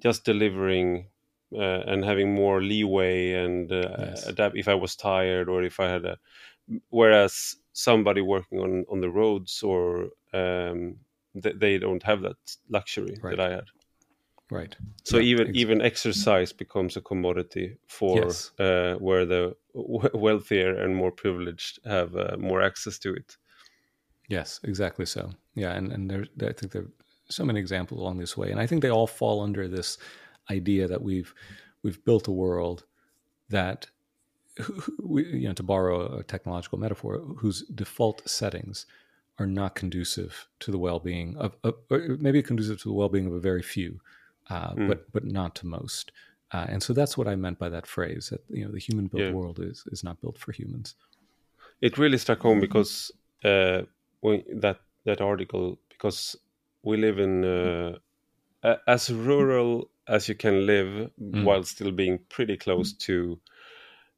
Speaker 3: just delivering uh, and having more leeway and uh, yes. adapt if I was tired or if I had a. Whereas somebody working on on the roads or um, th- they don't have that luxury right. that I had.
Speaker 2: Right.
Speaker 3: So yeah, even exactly. even exercise becomes a commodity for yes. uh, where the w- wealthier and more privileged have uh, more access to it.
Speaker 2: Yes, exactly so. Yeah, and and there, I think there are so many examples along this way, and I think they all fall under this idea that we've we've built a world that, we, you know, to borrow a technological metaphor, whose default settings are not conducive to the well-being of, of or maybe conducive to the well-being of a very few uh, mm. but but not to most. Uh, and so that's what I meant by that phrase that you know the human built yeah. world is is not built for humans.
Speaker 3: It really stuck home because uh, when that that article because we live in uh, as rural as you can live mm. while still being pretty close to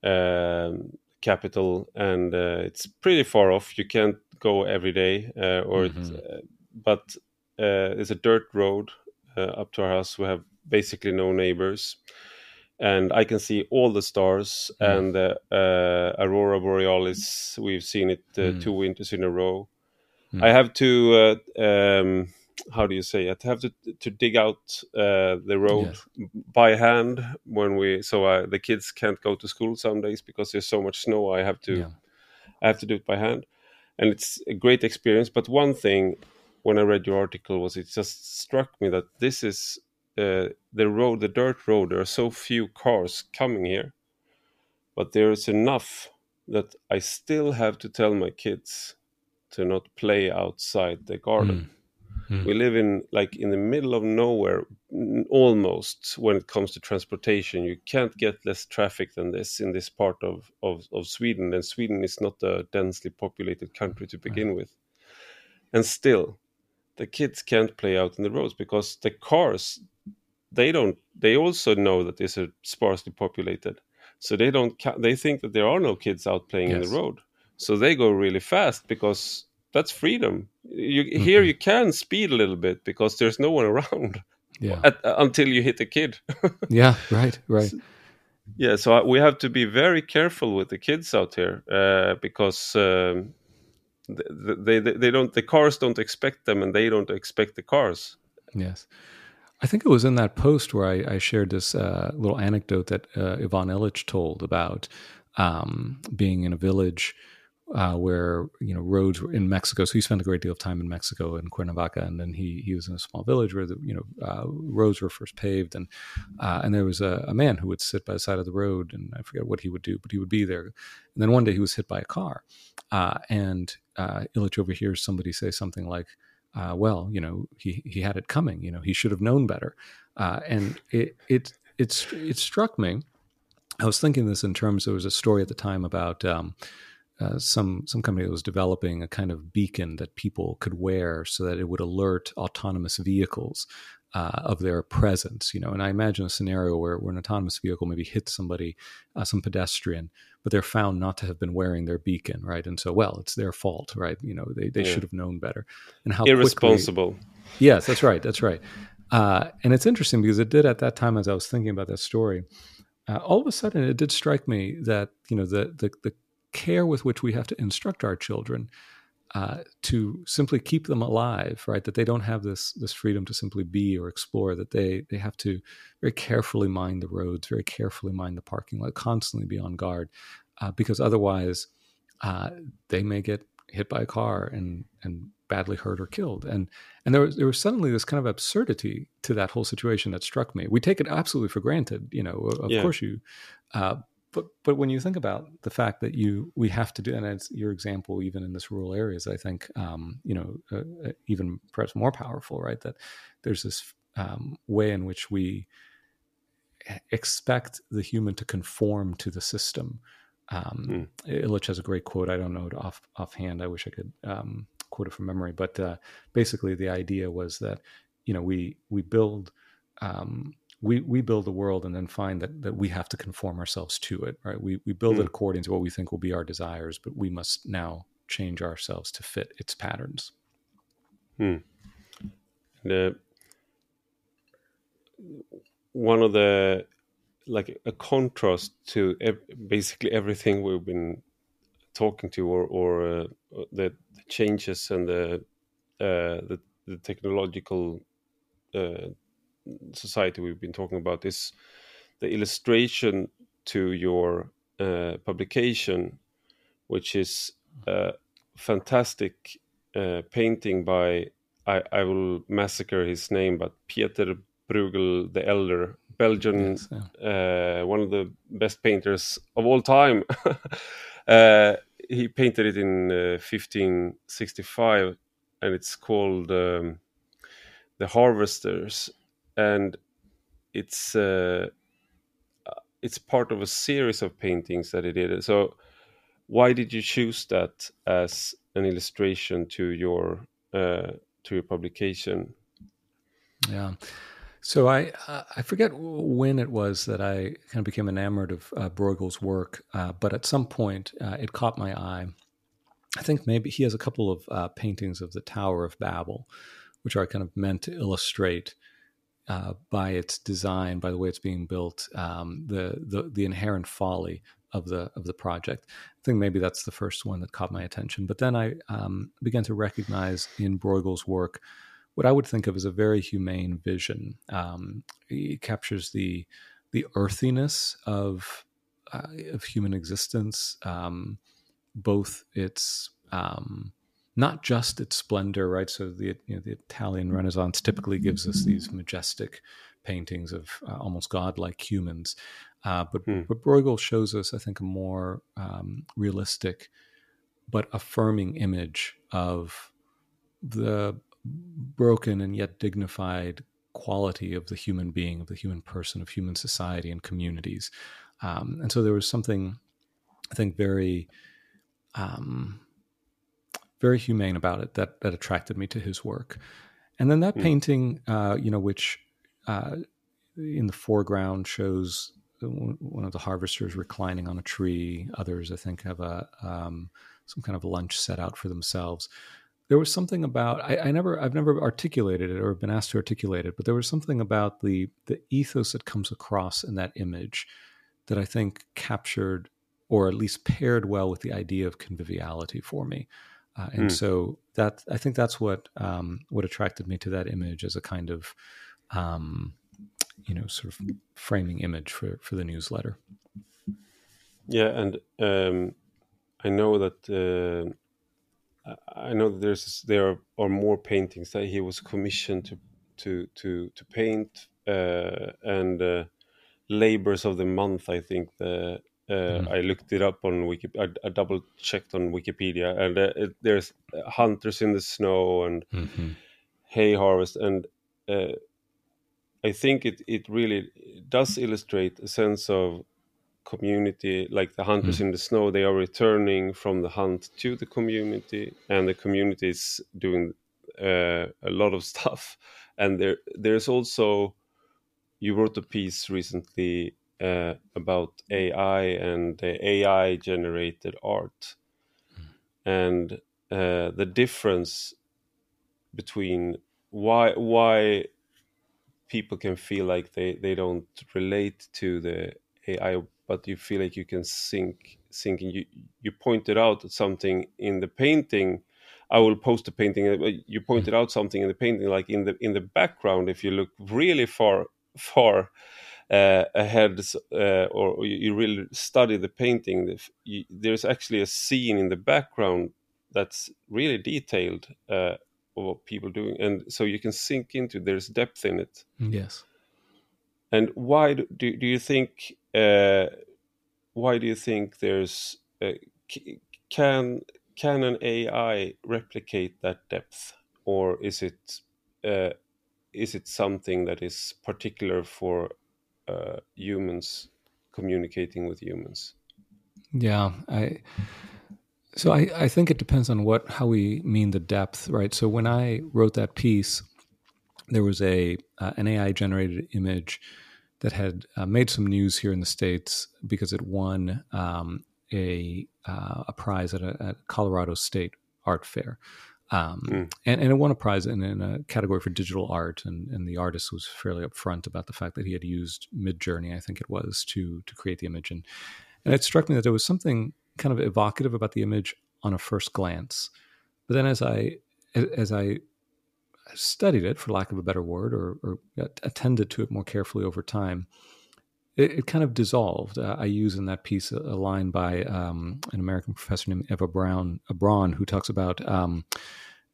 Speaker 3: um, capital and uh, it's pretty far off. You can't go every day uh, or mm-hmm. it, but it's a dirt road uh, up to our house. We have basically no neighbors, and I can see all the stars mm. and the uh, aurora borealis. We've seen it uh, mm. two winters in a row. Mm. I have to. Um, how do you say it? I have to to dig out uh, the road yes. by hand when we so uh, the kids can't go to school some days because there's so much snow. I have to yeah. I have to do it by hand, and it's a great experience. But one thing when I read your article was it just struck me that this is uh, the road, the dirt road. There are so few cars coming here, but there is enough that I still have to tell my kids to not play outside the garden. Mm. Mm. We live in like in the middle of nowhere, almost when it comes to transportation. You can't get less traffic than this in this part of of, of Sweden, and Sweden is not a densely populated country to begin right. with. And still, the kids can't play out in the roads because the cars they don't. They also know that this is sparsely populated, so they don't. They think that there are no kids out playing yes. in the road, so they go really fast because that's freedom. You mm-hmm. here you can speed a little bit because there's no one around.
Speaker 2: Yeah.
Speaker 3: At, uh, until you hit a kid.
Speaker 2: yeah. Right. Right.
Speaker 3: So, yeah. So we have to be very careful with the kids out here uh, because. Um, they, they they don't the cars don't expect them and they don't expect the cars.
Speaker 2: Yes. I think it was in that post where i, I shared this uh, little anecdote that uh, ivan illich told about um, being in a village uh, where you know roads were in Mexico. So he spent a great deal of time in Mexico in Cuernavaca, and then he he was in a small village where the you know uh, roads were first paved, and uh, and there was a, a, man who would sit by the side of the road, and I forget what he would do, but he would be there. And then one day he was hit by a car, uh, and uh, Illich overhears somebody say something like. Uh, well, you know, he he had it coming. You know, he should have known better. and it it it it struck me. I was thinking this in terms. There was a story at the time about um, uh, some some company that was developing a kind of beacon that people could wear so that it would alert autonomous vehicles uh, of their presence. You know, and I imagine a scenario where, where an autonomous vehicle maybe hits somebody, uh, some pedestrian, but they're found not to have been wearing their beacon, right? And so, well, it's their fault, right? You know, they they yeah. should have known better.
Speaker 3: And how irresponsible.
Speaker 2: Quickly, yes, that's right. That's right. Uh, and it's interesting because it did at that time as I was thinking about that story. Uh, all of a sudden, it did strike me that you know the the, the care with which we have to instruct our children uh, to simply keep them alive, right? That they don't have this this freedom to simply be or explore. That they they have to very carefully mind the roads, very carefully mind the parking lot, constantly be on guard, uh, because otherwise uh, they may get hit by a car and and badly hurt or killed. And and there was there was suddenly this kind of absurdity to that whole situation that struck me. We take it absolutely for granted, you know. Of yeah. course you, uh, but but when you think about the fact that you we have to do and it's your example even in this rural areas i think um, you know uh, uh, even perhaps more powerful right that there's this um, way in which we expect the human to conform to the system um, mm. Illich has a great quote. I don't know it off offhand. I wish I could um, quote it from memory. But uh, basically, the idea was that you know we we build um, we we build a world and then find that that we have to conform ourselves to it right we we build mm. it hmm. according to what we think will be our desires but we must now change ourselves to fit its patterns
Speaker 3: hmm. the one of the like a contrast to ev- basically everything we've been talking to or or uh, the, the, changes and the uh, the, the technological uh, society we've been talking about is the illustration to your uh, publication, which is a fantastic uh, painting by I, I, will massacre his name, but Pieter Bruegel the Elder, Belgian, yes, yeah. uh, one of the best painters of all time. Uh, he painted it in 1565, uh, and it's called um, the Harvesters and it's uh, it's part of a series of paintings that he did. So, why did you choose that as an illustration to your uh, to your publication?
Speaker 2: Yeah. So I uh, I forget when it was that I kind of became enamored of uh, Bruegel's work, uh, but at some point uh, it caught my eye. I think maybe he has a couple of uh, paintings of the Tower of Babel, which are kind of meant to illustrate uh, by its design, by the way it's being built, um, the, the the inherent folly of the of the project. I think maybe that's the first one that caught my attention. But then I um, began to recognize in Bruegel's work what I would think of as a very humane vision. Um, captures the the earthiness of uh, of human existence, um, both its um, not just its splendor, right? So the you know, the Italian Renaissance typically gives us these majestic paintings of uh, almost godlike humans, uh, but hmm. but Bruegel shows us, I think, a more um, realistic but affirming image of the broken and yet dignified quality of the human being, of the human person, of human society and communities. Um, and so there was something, I think, very um, very humane about it that that attracted me to his work. And then that mm. painting, uh, you know, which uh, in the foreground shows one of the harvesters reclining on a tree. Others, I think, have a um, some kind of lunch set out for themselves. There was something about I, I, never I've never articulated it or been asked to articulate it, but there was something about the the ethos that comes across in that image that I think captured or at least paired well with the idea of conviviality for me. Uh, and mm. so that I think that's what um, what attracted me to that image as a kind of um, you know sort of framing image for for the newsletter.
Speaker 3: Yeah, and um, I know that uh, I know that there's there are more paintings that he was commissioned to to to to paint uh, and uh, labors of the month. I think the uh, mm. I looked it up on Wikipedia. I, I double checked on Wikipedia, and uh, it, there's hunters in the snow and mm-hmm. hay harvest, and uh, I think it it really does illustrate a sense of community. Like the hunters mm. in the snow, they are returning from the hunt to the community, and the community is doing uh, a lot of stuff. And there there's also you wrote a piece recently uh, about AI and the AI generated art mm. and uh, the difference between why why people can feel like they, they don't relate to the AI, but you feel like you can sink sink. You you pointed out something in the painting. I will post a painting. Uh, you pointed out something in the painting, like in the in the background. If you look really far far uh, ahead uh, or you really study the painting there's actually a scene in the background that's really detailed uh, of what people doing and so you can sink into there's depth in it.
Speaker 2: Yes.
Speaker 3: And why do, do you think uh, why do you think there's uh, can can an ai replicate that depth? Or is it uh, is it something that is particular for uh, humans communicating with humans.
Speaker 2: Yeah, I. So I, I think it depends on what how we mean the depth, right? So when I wrote that piece, there was a uh, an AI generated image that had uh, made some news here in the states because it won um, a uh, a prize at a at Colorado State Art Fair. Um, mm. and, and it won a prize in, in, a category for digital art, and, and the artist was fairly upfront about the fact that he had used Midjourney, I think it was, to to create the image. And and it struck me that there was something kind of evocative about the image on a first glance, but then as I as I studied it, for lack of a better word, or, or attended to it more carefully over time, it, it kind of dissolved. Uh, I use in that piece a, a line by um, an American professor named Eva Brown, uh, Brann, who talks about um,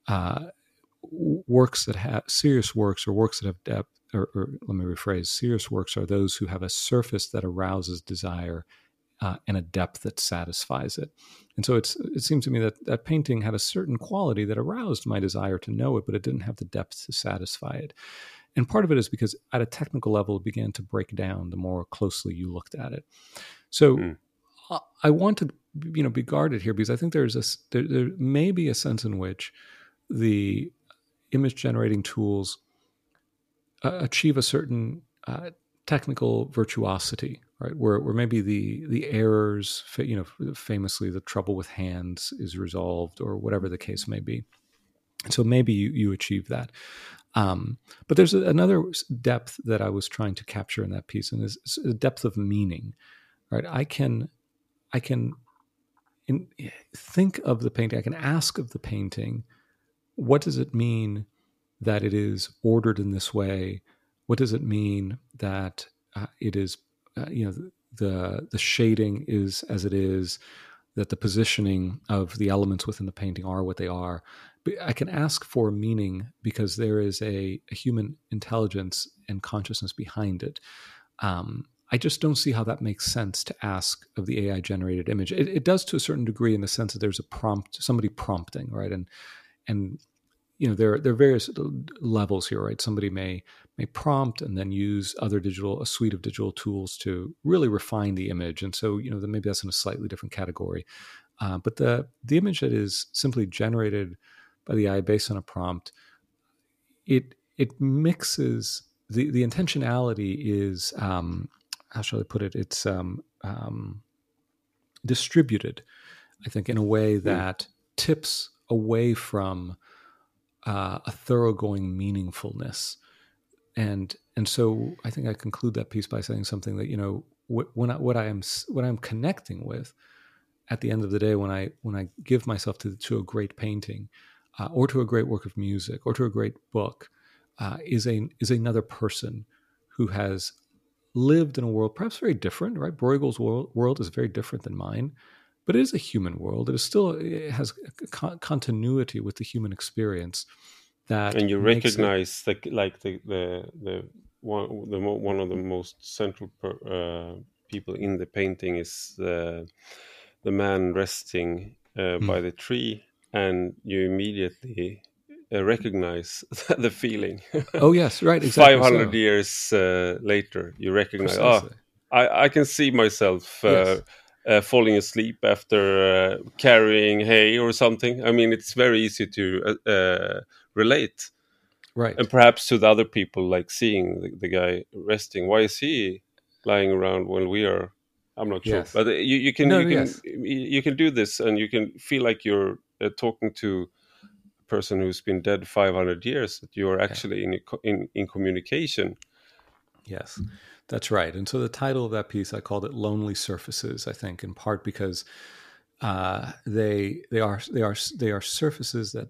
Speaker 2: uh, works that have serious works or works that have depth. Or, or, let me rephrase: serious works are those who have a surface that arouses desire uh, and a depth that satisfies it. And so it's it seems to me that that painting had a certain quality that aroused my desire to know it, but it didn't have the depth to satisfy it. And part of it is because at a technical level, it began to break down the more closely you looked at it. So mm. I want to, you know, be guarded here because I think there's a there, there may be a sense in which the image generating tools uh, achieve a certain uh, technical virtuosity, right? Where where maybe the the errors, you know, famously the trouble with hands is resolved, or whatever the case may be. So maybe you, you achieve that. Um, but there's another depth that I was trying to capture in that piece, and is a depth of meaning. Right, I can, I can, in, think of the painting. I can ask of the painting, what does it mean that it is ordered in this way? What does it mean that uh, it is, uh, you know, the the shading is as it is, that the positioning of the elements within the painting are what they are, I can ask for meaning because there is a, a human intelligence and consciousness behind it. Um, I just don't see how that makes sense to ask of the AI generated image. It, it, does to a certain degree in the sense that there's a prompt, somebody prompting, right? And and you know there there are various levels here, right? Somebody may may prompt and then use other digital a suite of digital tools to really refine the image, and so you know then maybe that's in a slightly different category. Uh, but the the image that is simply generated by the AI based on a prompt, it it mixes the the intentionality is um, how shall I put it? It's um, um, distributed, I think, in a way hmm. that tips away from uh, a thoroughgoing meaningfulness, and and so I think I conclude that piece by saying something that you know when I, what I am what I'm connecting with at the end of the day when I when I give myself to to a great painting uh, or to a great work of music or to a great book uh, is a is another person who has lived in a world perhaps very different. Right, Bruegel's world, world is very different than mine, but it is a human world. It is still it has continuity with the human experience. That
Speaker 3: and you recognize it, the like the the the one the one of the most central per, uh, people in the painting is the the man resting uh, mm. by the tree, and you immediately uh, recognize the feeling.
Speaker 2: oh yes, right. Exactly
Speaker 3: Five hundred so. years uh, later, you recognize. Precisely. Oh, I, I can see myself uh, yes. Uh, falling asleep after uh, carrying hay or something. I mean, it's very easy to uh, relate,
Speaker 2: right?
Speaker 3: And perhaps to the other people, like seeing the, the, guy resting. Why is he lying around when we are? I'm not sure, yes. but you, you can no, you can yes. you can do this, and you can feel like you're talking to a person who's been dead 500 years that you are actually yeah. in, in in communication
Speaker 2: yes that's right and so the title of that piece i called it lonely surfaces i think in part because uh, they they are they are they are surfaces that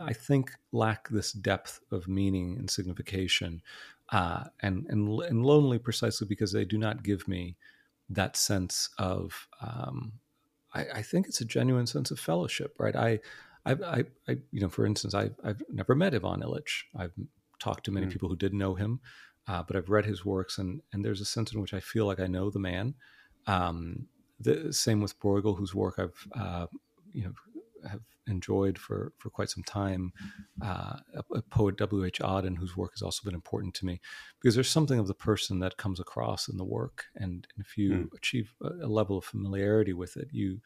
Speaker 2: i think lack this depth of meaning and signification uh, and, and and lonely precisely because they do not give me that sense of um, I, I, think it's a genuine sense of fellowship, right? I I've, I, I, you know, for instance, I've, I've never met Ivan Illich. I've talked to many mm. people who did know him, uh, but I've read his works, and and there's a sense in which I feel like I know the man. Um, the same with Bruegel, whose work I've, uh, you know, have enjoyed for for quite some time. Uh, a, a, poet W. H. Auden, whose work has also been important to me, because there's something of the person that comes across in the work, and, and if you mm. achieve a, a level of familiarity with it, you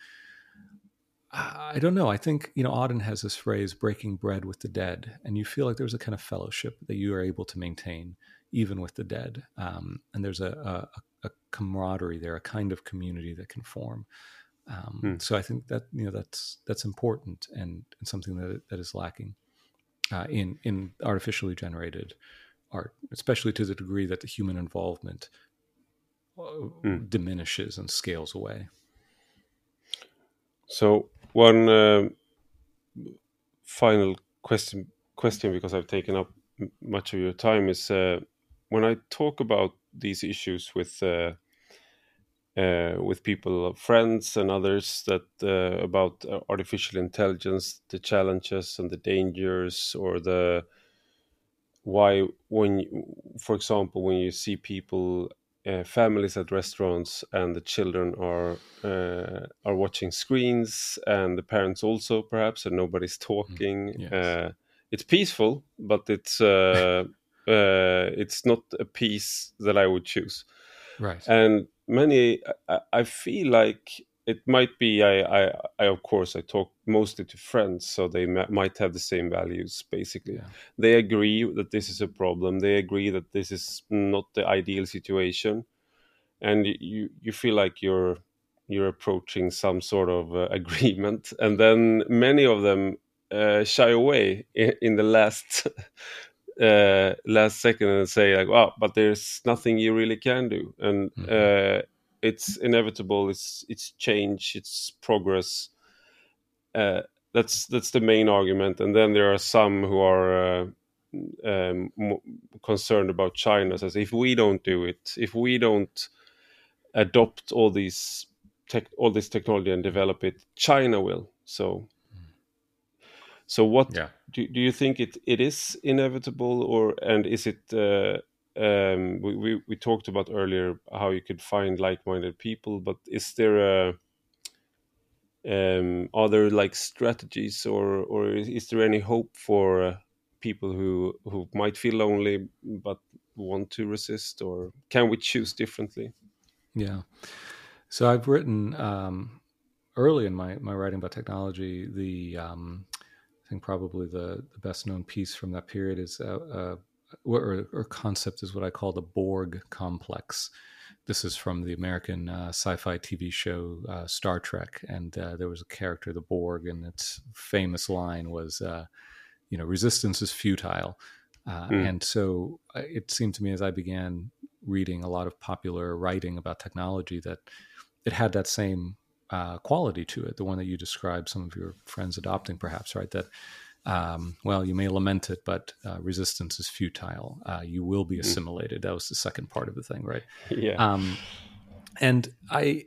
Speaker 2: I don't know. I think, you know, Auden has this phrase, breaking bread with the dead. And you feel like there's a kind of fellowship that you are able to maintain even with the dead. Um, and there's a, a, a, camaraderie there, a kind of community that can form. Um, hmm. So I think that, you know, that's, that's important and, and something that, that is lacking uh, in, in artificially generated art, especially to the degree that the human involvement uh, hmm. diminishes and scales away.
Speaker 3: So one uh, final question question because I've taken up much of your time is uh, when I talk about these issues with uh, uh with people, friends and others that uh, about artificial intelligence, the challenges and the dangers, or the why when, for example, when you see people uh, families at restaurants and the children are uh, are watching screens and the parents also perhaps and nobody's mm, talking yes. uh, it's peaceful but it's uh, it's not a piece that i would choose.
Speaker 2: Right.
Speaker 3: And many i, I feel like it might be I, I, I of course i talk mostly to friends so they might have the same values basically. Yeah. they agree that this is a problem. They agree that this is not the ideal situation. And you you feel like you're you're approaching some sort of uh, agreement. And then many of them uh, shy away in, in the last uh, last second and say like wow but there's nothing you really can do. And mm-hmm. Uh, it's inevitable. It's it's change. It's progress. Uh, that's that's the main argument. And then there are some who are uh, um, concerned about china says if we don't do it if we don't adopt all these tech all this technology and develop it china will. So so what yeah. do, do you think it, it is inevitable or and is it uh, um, we, we, we talked about earlier how you could find like-minded people but is there a um, are there like strategies or or is, is there any hope for uh, people who who might feel lonely but want to resist or can we choose differently
Speaker 2: yeah so i've written um, early in my, my writing about technology the um, think probably the, the best known piece from that period is a, a, or, or, concept is what I call the Borg complex. This is from the American uh, sci-fi TV show uh, Star Trek, and uh, there was a character, the Borg, and its famous line was, uh, "You know, resistance is futile." Mm. And so uh, it seemed to me as I began reading a lot of popular writing about technology that it had that same quality to it, the one that you described some of your friends adopting, perhaps, right? That um, well, you may lament it, but uh, resistance is futile. Uh, you will be mm. assimilated. That was the second part of the thing, right?
Speaker 3: Yeah. Um,
Speaker 2: and I,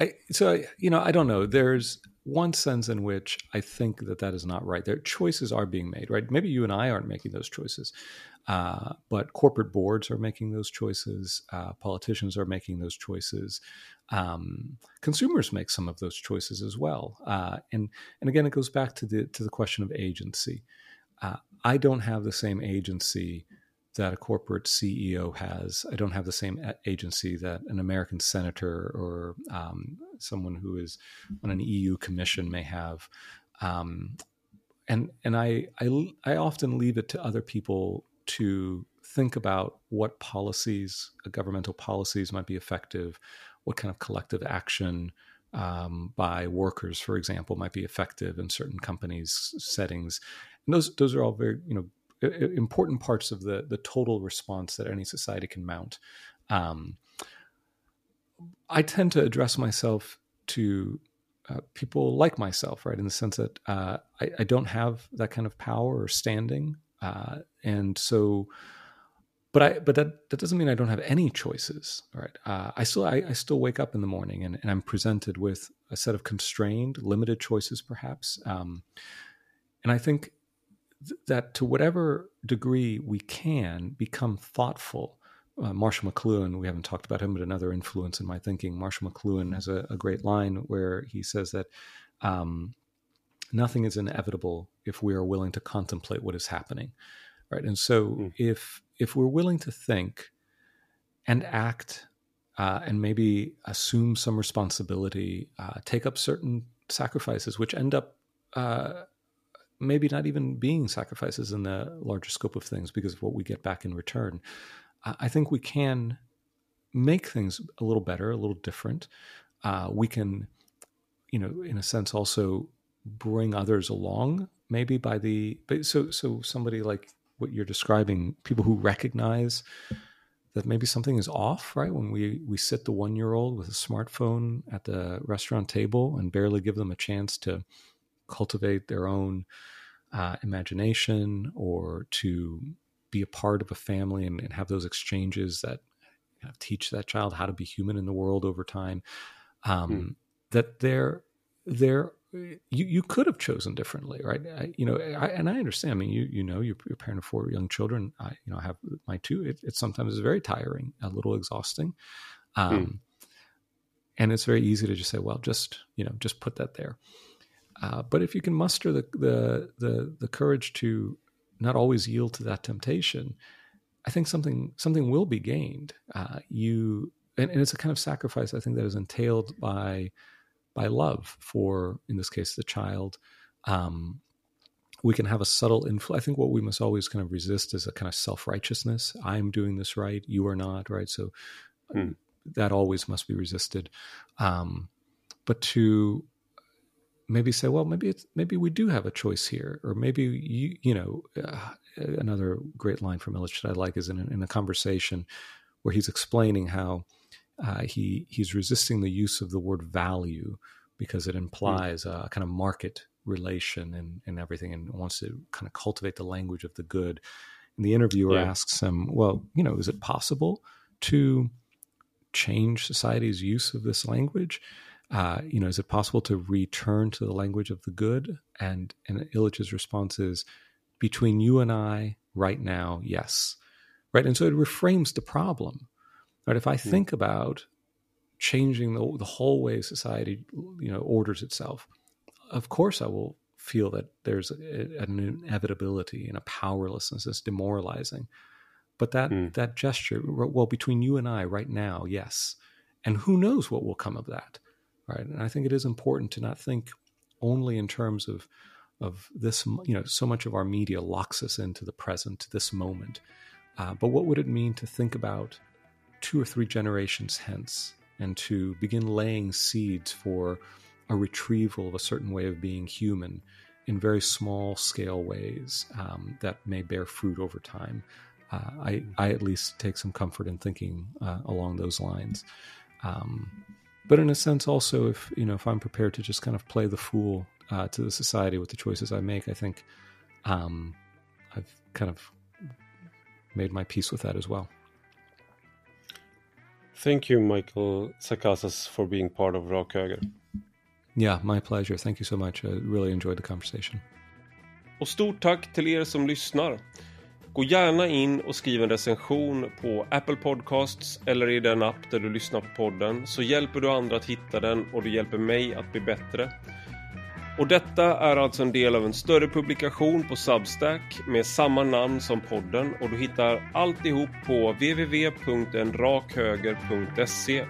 Speaker 2: I, so I, you know, I don't know. There's one sense in which I think that that is not right. Their choices are being made, right? Maybe you and I aren't making those choices, uh, but corporate boards are making those choices. Uh, politicians are making those choices. Um, consumers make some of those choices as well. Uh, and and again, it goes back to the to the question of agency. Uh, I don't have the same agency that a corporate CEO has. I don't have the same agency that an American senator or um, someone who is on an EU commission may have. Um, and and I, I I often leave it to other people to think about what policies, uh, governmental policies, might be effective, what kind of collective action um, by workers, for example, might be effective in certain companies' settings. And those those are all very you know important parts of the the total response that any society can mount. Um, I tend to address myself to uh, people like myself, right, in the sense that uh, I, I, don't have that kind of power or standing uh, and so, but I but that that doesn't mean I don't have any choices, right? Uh, I still I, I, still wake up in the morning and, and, I'm presented with a set of constrained, limited choices, perhaps. Um, and I think th- that to whatever degree we can become thoughtful. Uh, Marshall McLuhan, we haven't talked about him, but another influence in my thinking. Marshall McLuhan has a, a great line where he says that um, nothing is inevitable if we are willing to contemplate what is happening right and so mm. if if we're willing to think and act uh, and maybe assume some responsibility uh, take up certain sacrifices which end up uh, maybe not even being sacrifices in the larger scope of things because of what we get back in return. I think we can make things a little better a little different. Uh, we can you know in a sense also bring others along maybe by the so so somebody like what you're describing people who recognize that maybe something is off right? When we we sit the one year old with a smartphone at the restaurant table and barely give them a chance to cultivate their own uh, imagination or to be a part of a family and, and have those exchanges that you know, teach that child how to be human in the world over time um, hmm. that they're they're you you could have chosen differently, right? I, you know, I, and I understand. I mean, you you know, you're, you're a parent of four young children. I you know, I have my two. It, it sometimes is very tiring, a little exhausting, um, hmm. and it's very easy to just say, well, just you know, just put that there. Uh, but if you can muster the, the the the courage to not always yield to that temptation, I think something something will be gained. Uh, you and, and it's a kind of sacrifice I think that is entailed by by love for, in this case, the child. Um, we can have a subtle influence. I think what we must always kind of resist is a kind of self righteousness. I'm doing this right, you are not, right? So hmm. that always must be resisted. Um, but to maybe say, well, maybe it's maybe we do have a choice here, or maybe you, you know, uh, another great line from Illich that I like is in, in a conversation where he's explaining how uh, he he's resisting the use of the word value because it implies mm. a kind of market relation and, and everything and wants to kind of cultivate the language of the good. And the interviewer yeah. asks him, well, you know, is it possible to change society's use of this language? Uh, you know, is it possible to return to the language of the good? And and Illich's response is, between you and I, right now, yes, right. And so it reframes the problem Right? If I hmm. think about changing the, the whole way society, you know, orders itself, of course I will feel that there's a, an inevitability and a powerlessness that's demoralizing. But that mm. that gesture, well, between you and I right now, yes, and who knows what will come of that, right? And I think it is important to not think only in terms of of this. You know, so much of our media locks us into the present, this moment, Uh, but what would it mean to think about two or three generations hence and to begin laying seeds for a retrieval of a certain way of being human in very small scale ways um, that may bear fruit over time? Uh, I, I at least take some comfort in thinking uh, along those lines. Um, but in a sense, also, if you know, if I'm prepared to just kind of play the fool uh, to the society with the choices I make, I think um, I've kind of made my peace with that as well.
Speaker 1: Thank you, Michael Sacasas, for being part of Rak Höger.
Speaker 2: Yeah, my pleasure. Thank you so much. I really enjoyed the conversation.
Speaker 1: Och stort tack till er som lyssnar. Gå gärna in och skriv en recension på Apple Podcasts eller i den app där du lyssnar på podden så hjälper du andra att hitta den och du hjälper mig att bli bättre. Och detta är alltså en del av en större publikation på Substack med samma namn som podden och du hittar alltihop på www.enrakhöger.se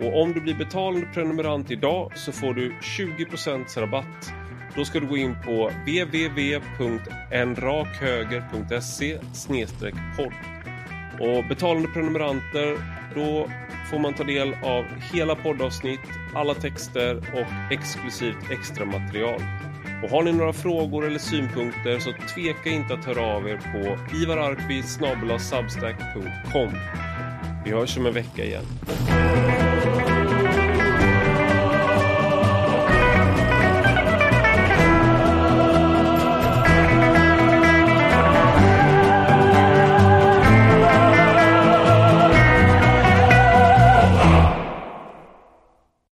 Speaker 1: och om du blir betalande prenumerant idag så får du 20% rabatt. Då ska du gå in på www.enrakhöger.se podd. Och betalande prenumeranter, då får man ta del av hela poddavsnitt, alla texter och exklusivt extra material. Och har ni några frågor eller synpunkter så tveka inte att höra av er på ivararpi Vi hörs om en vecka igen.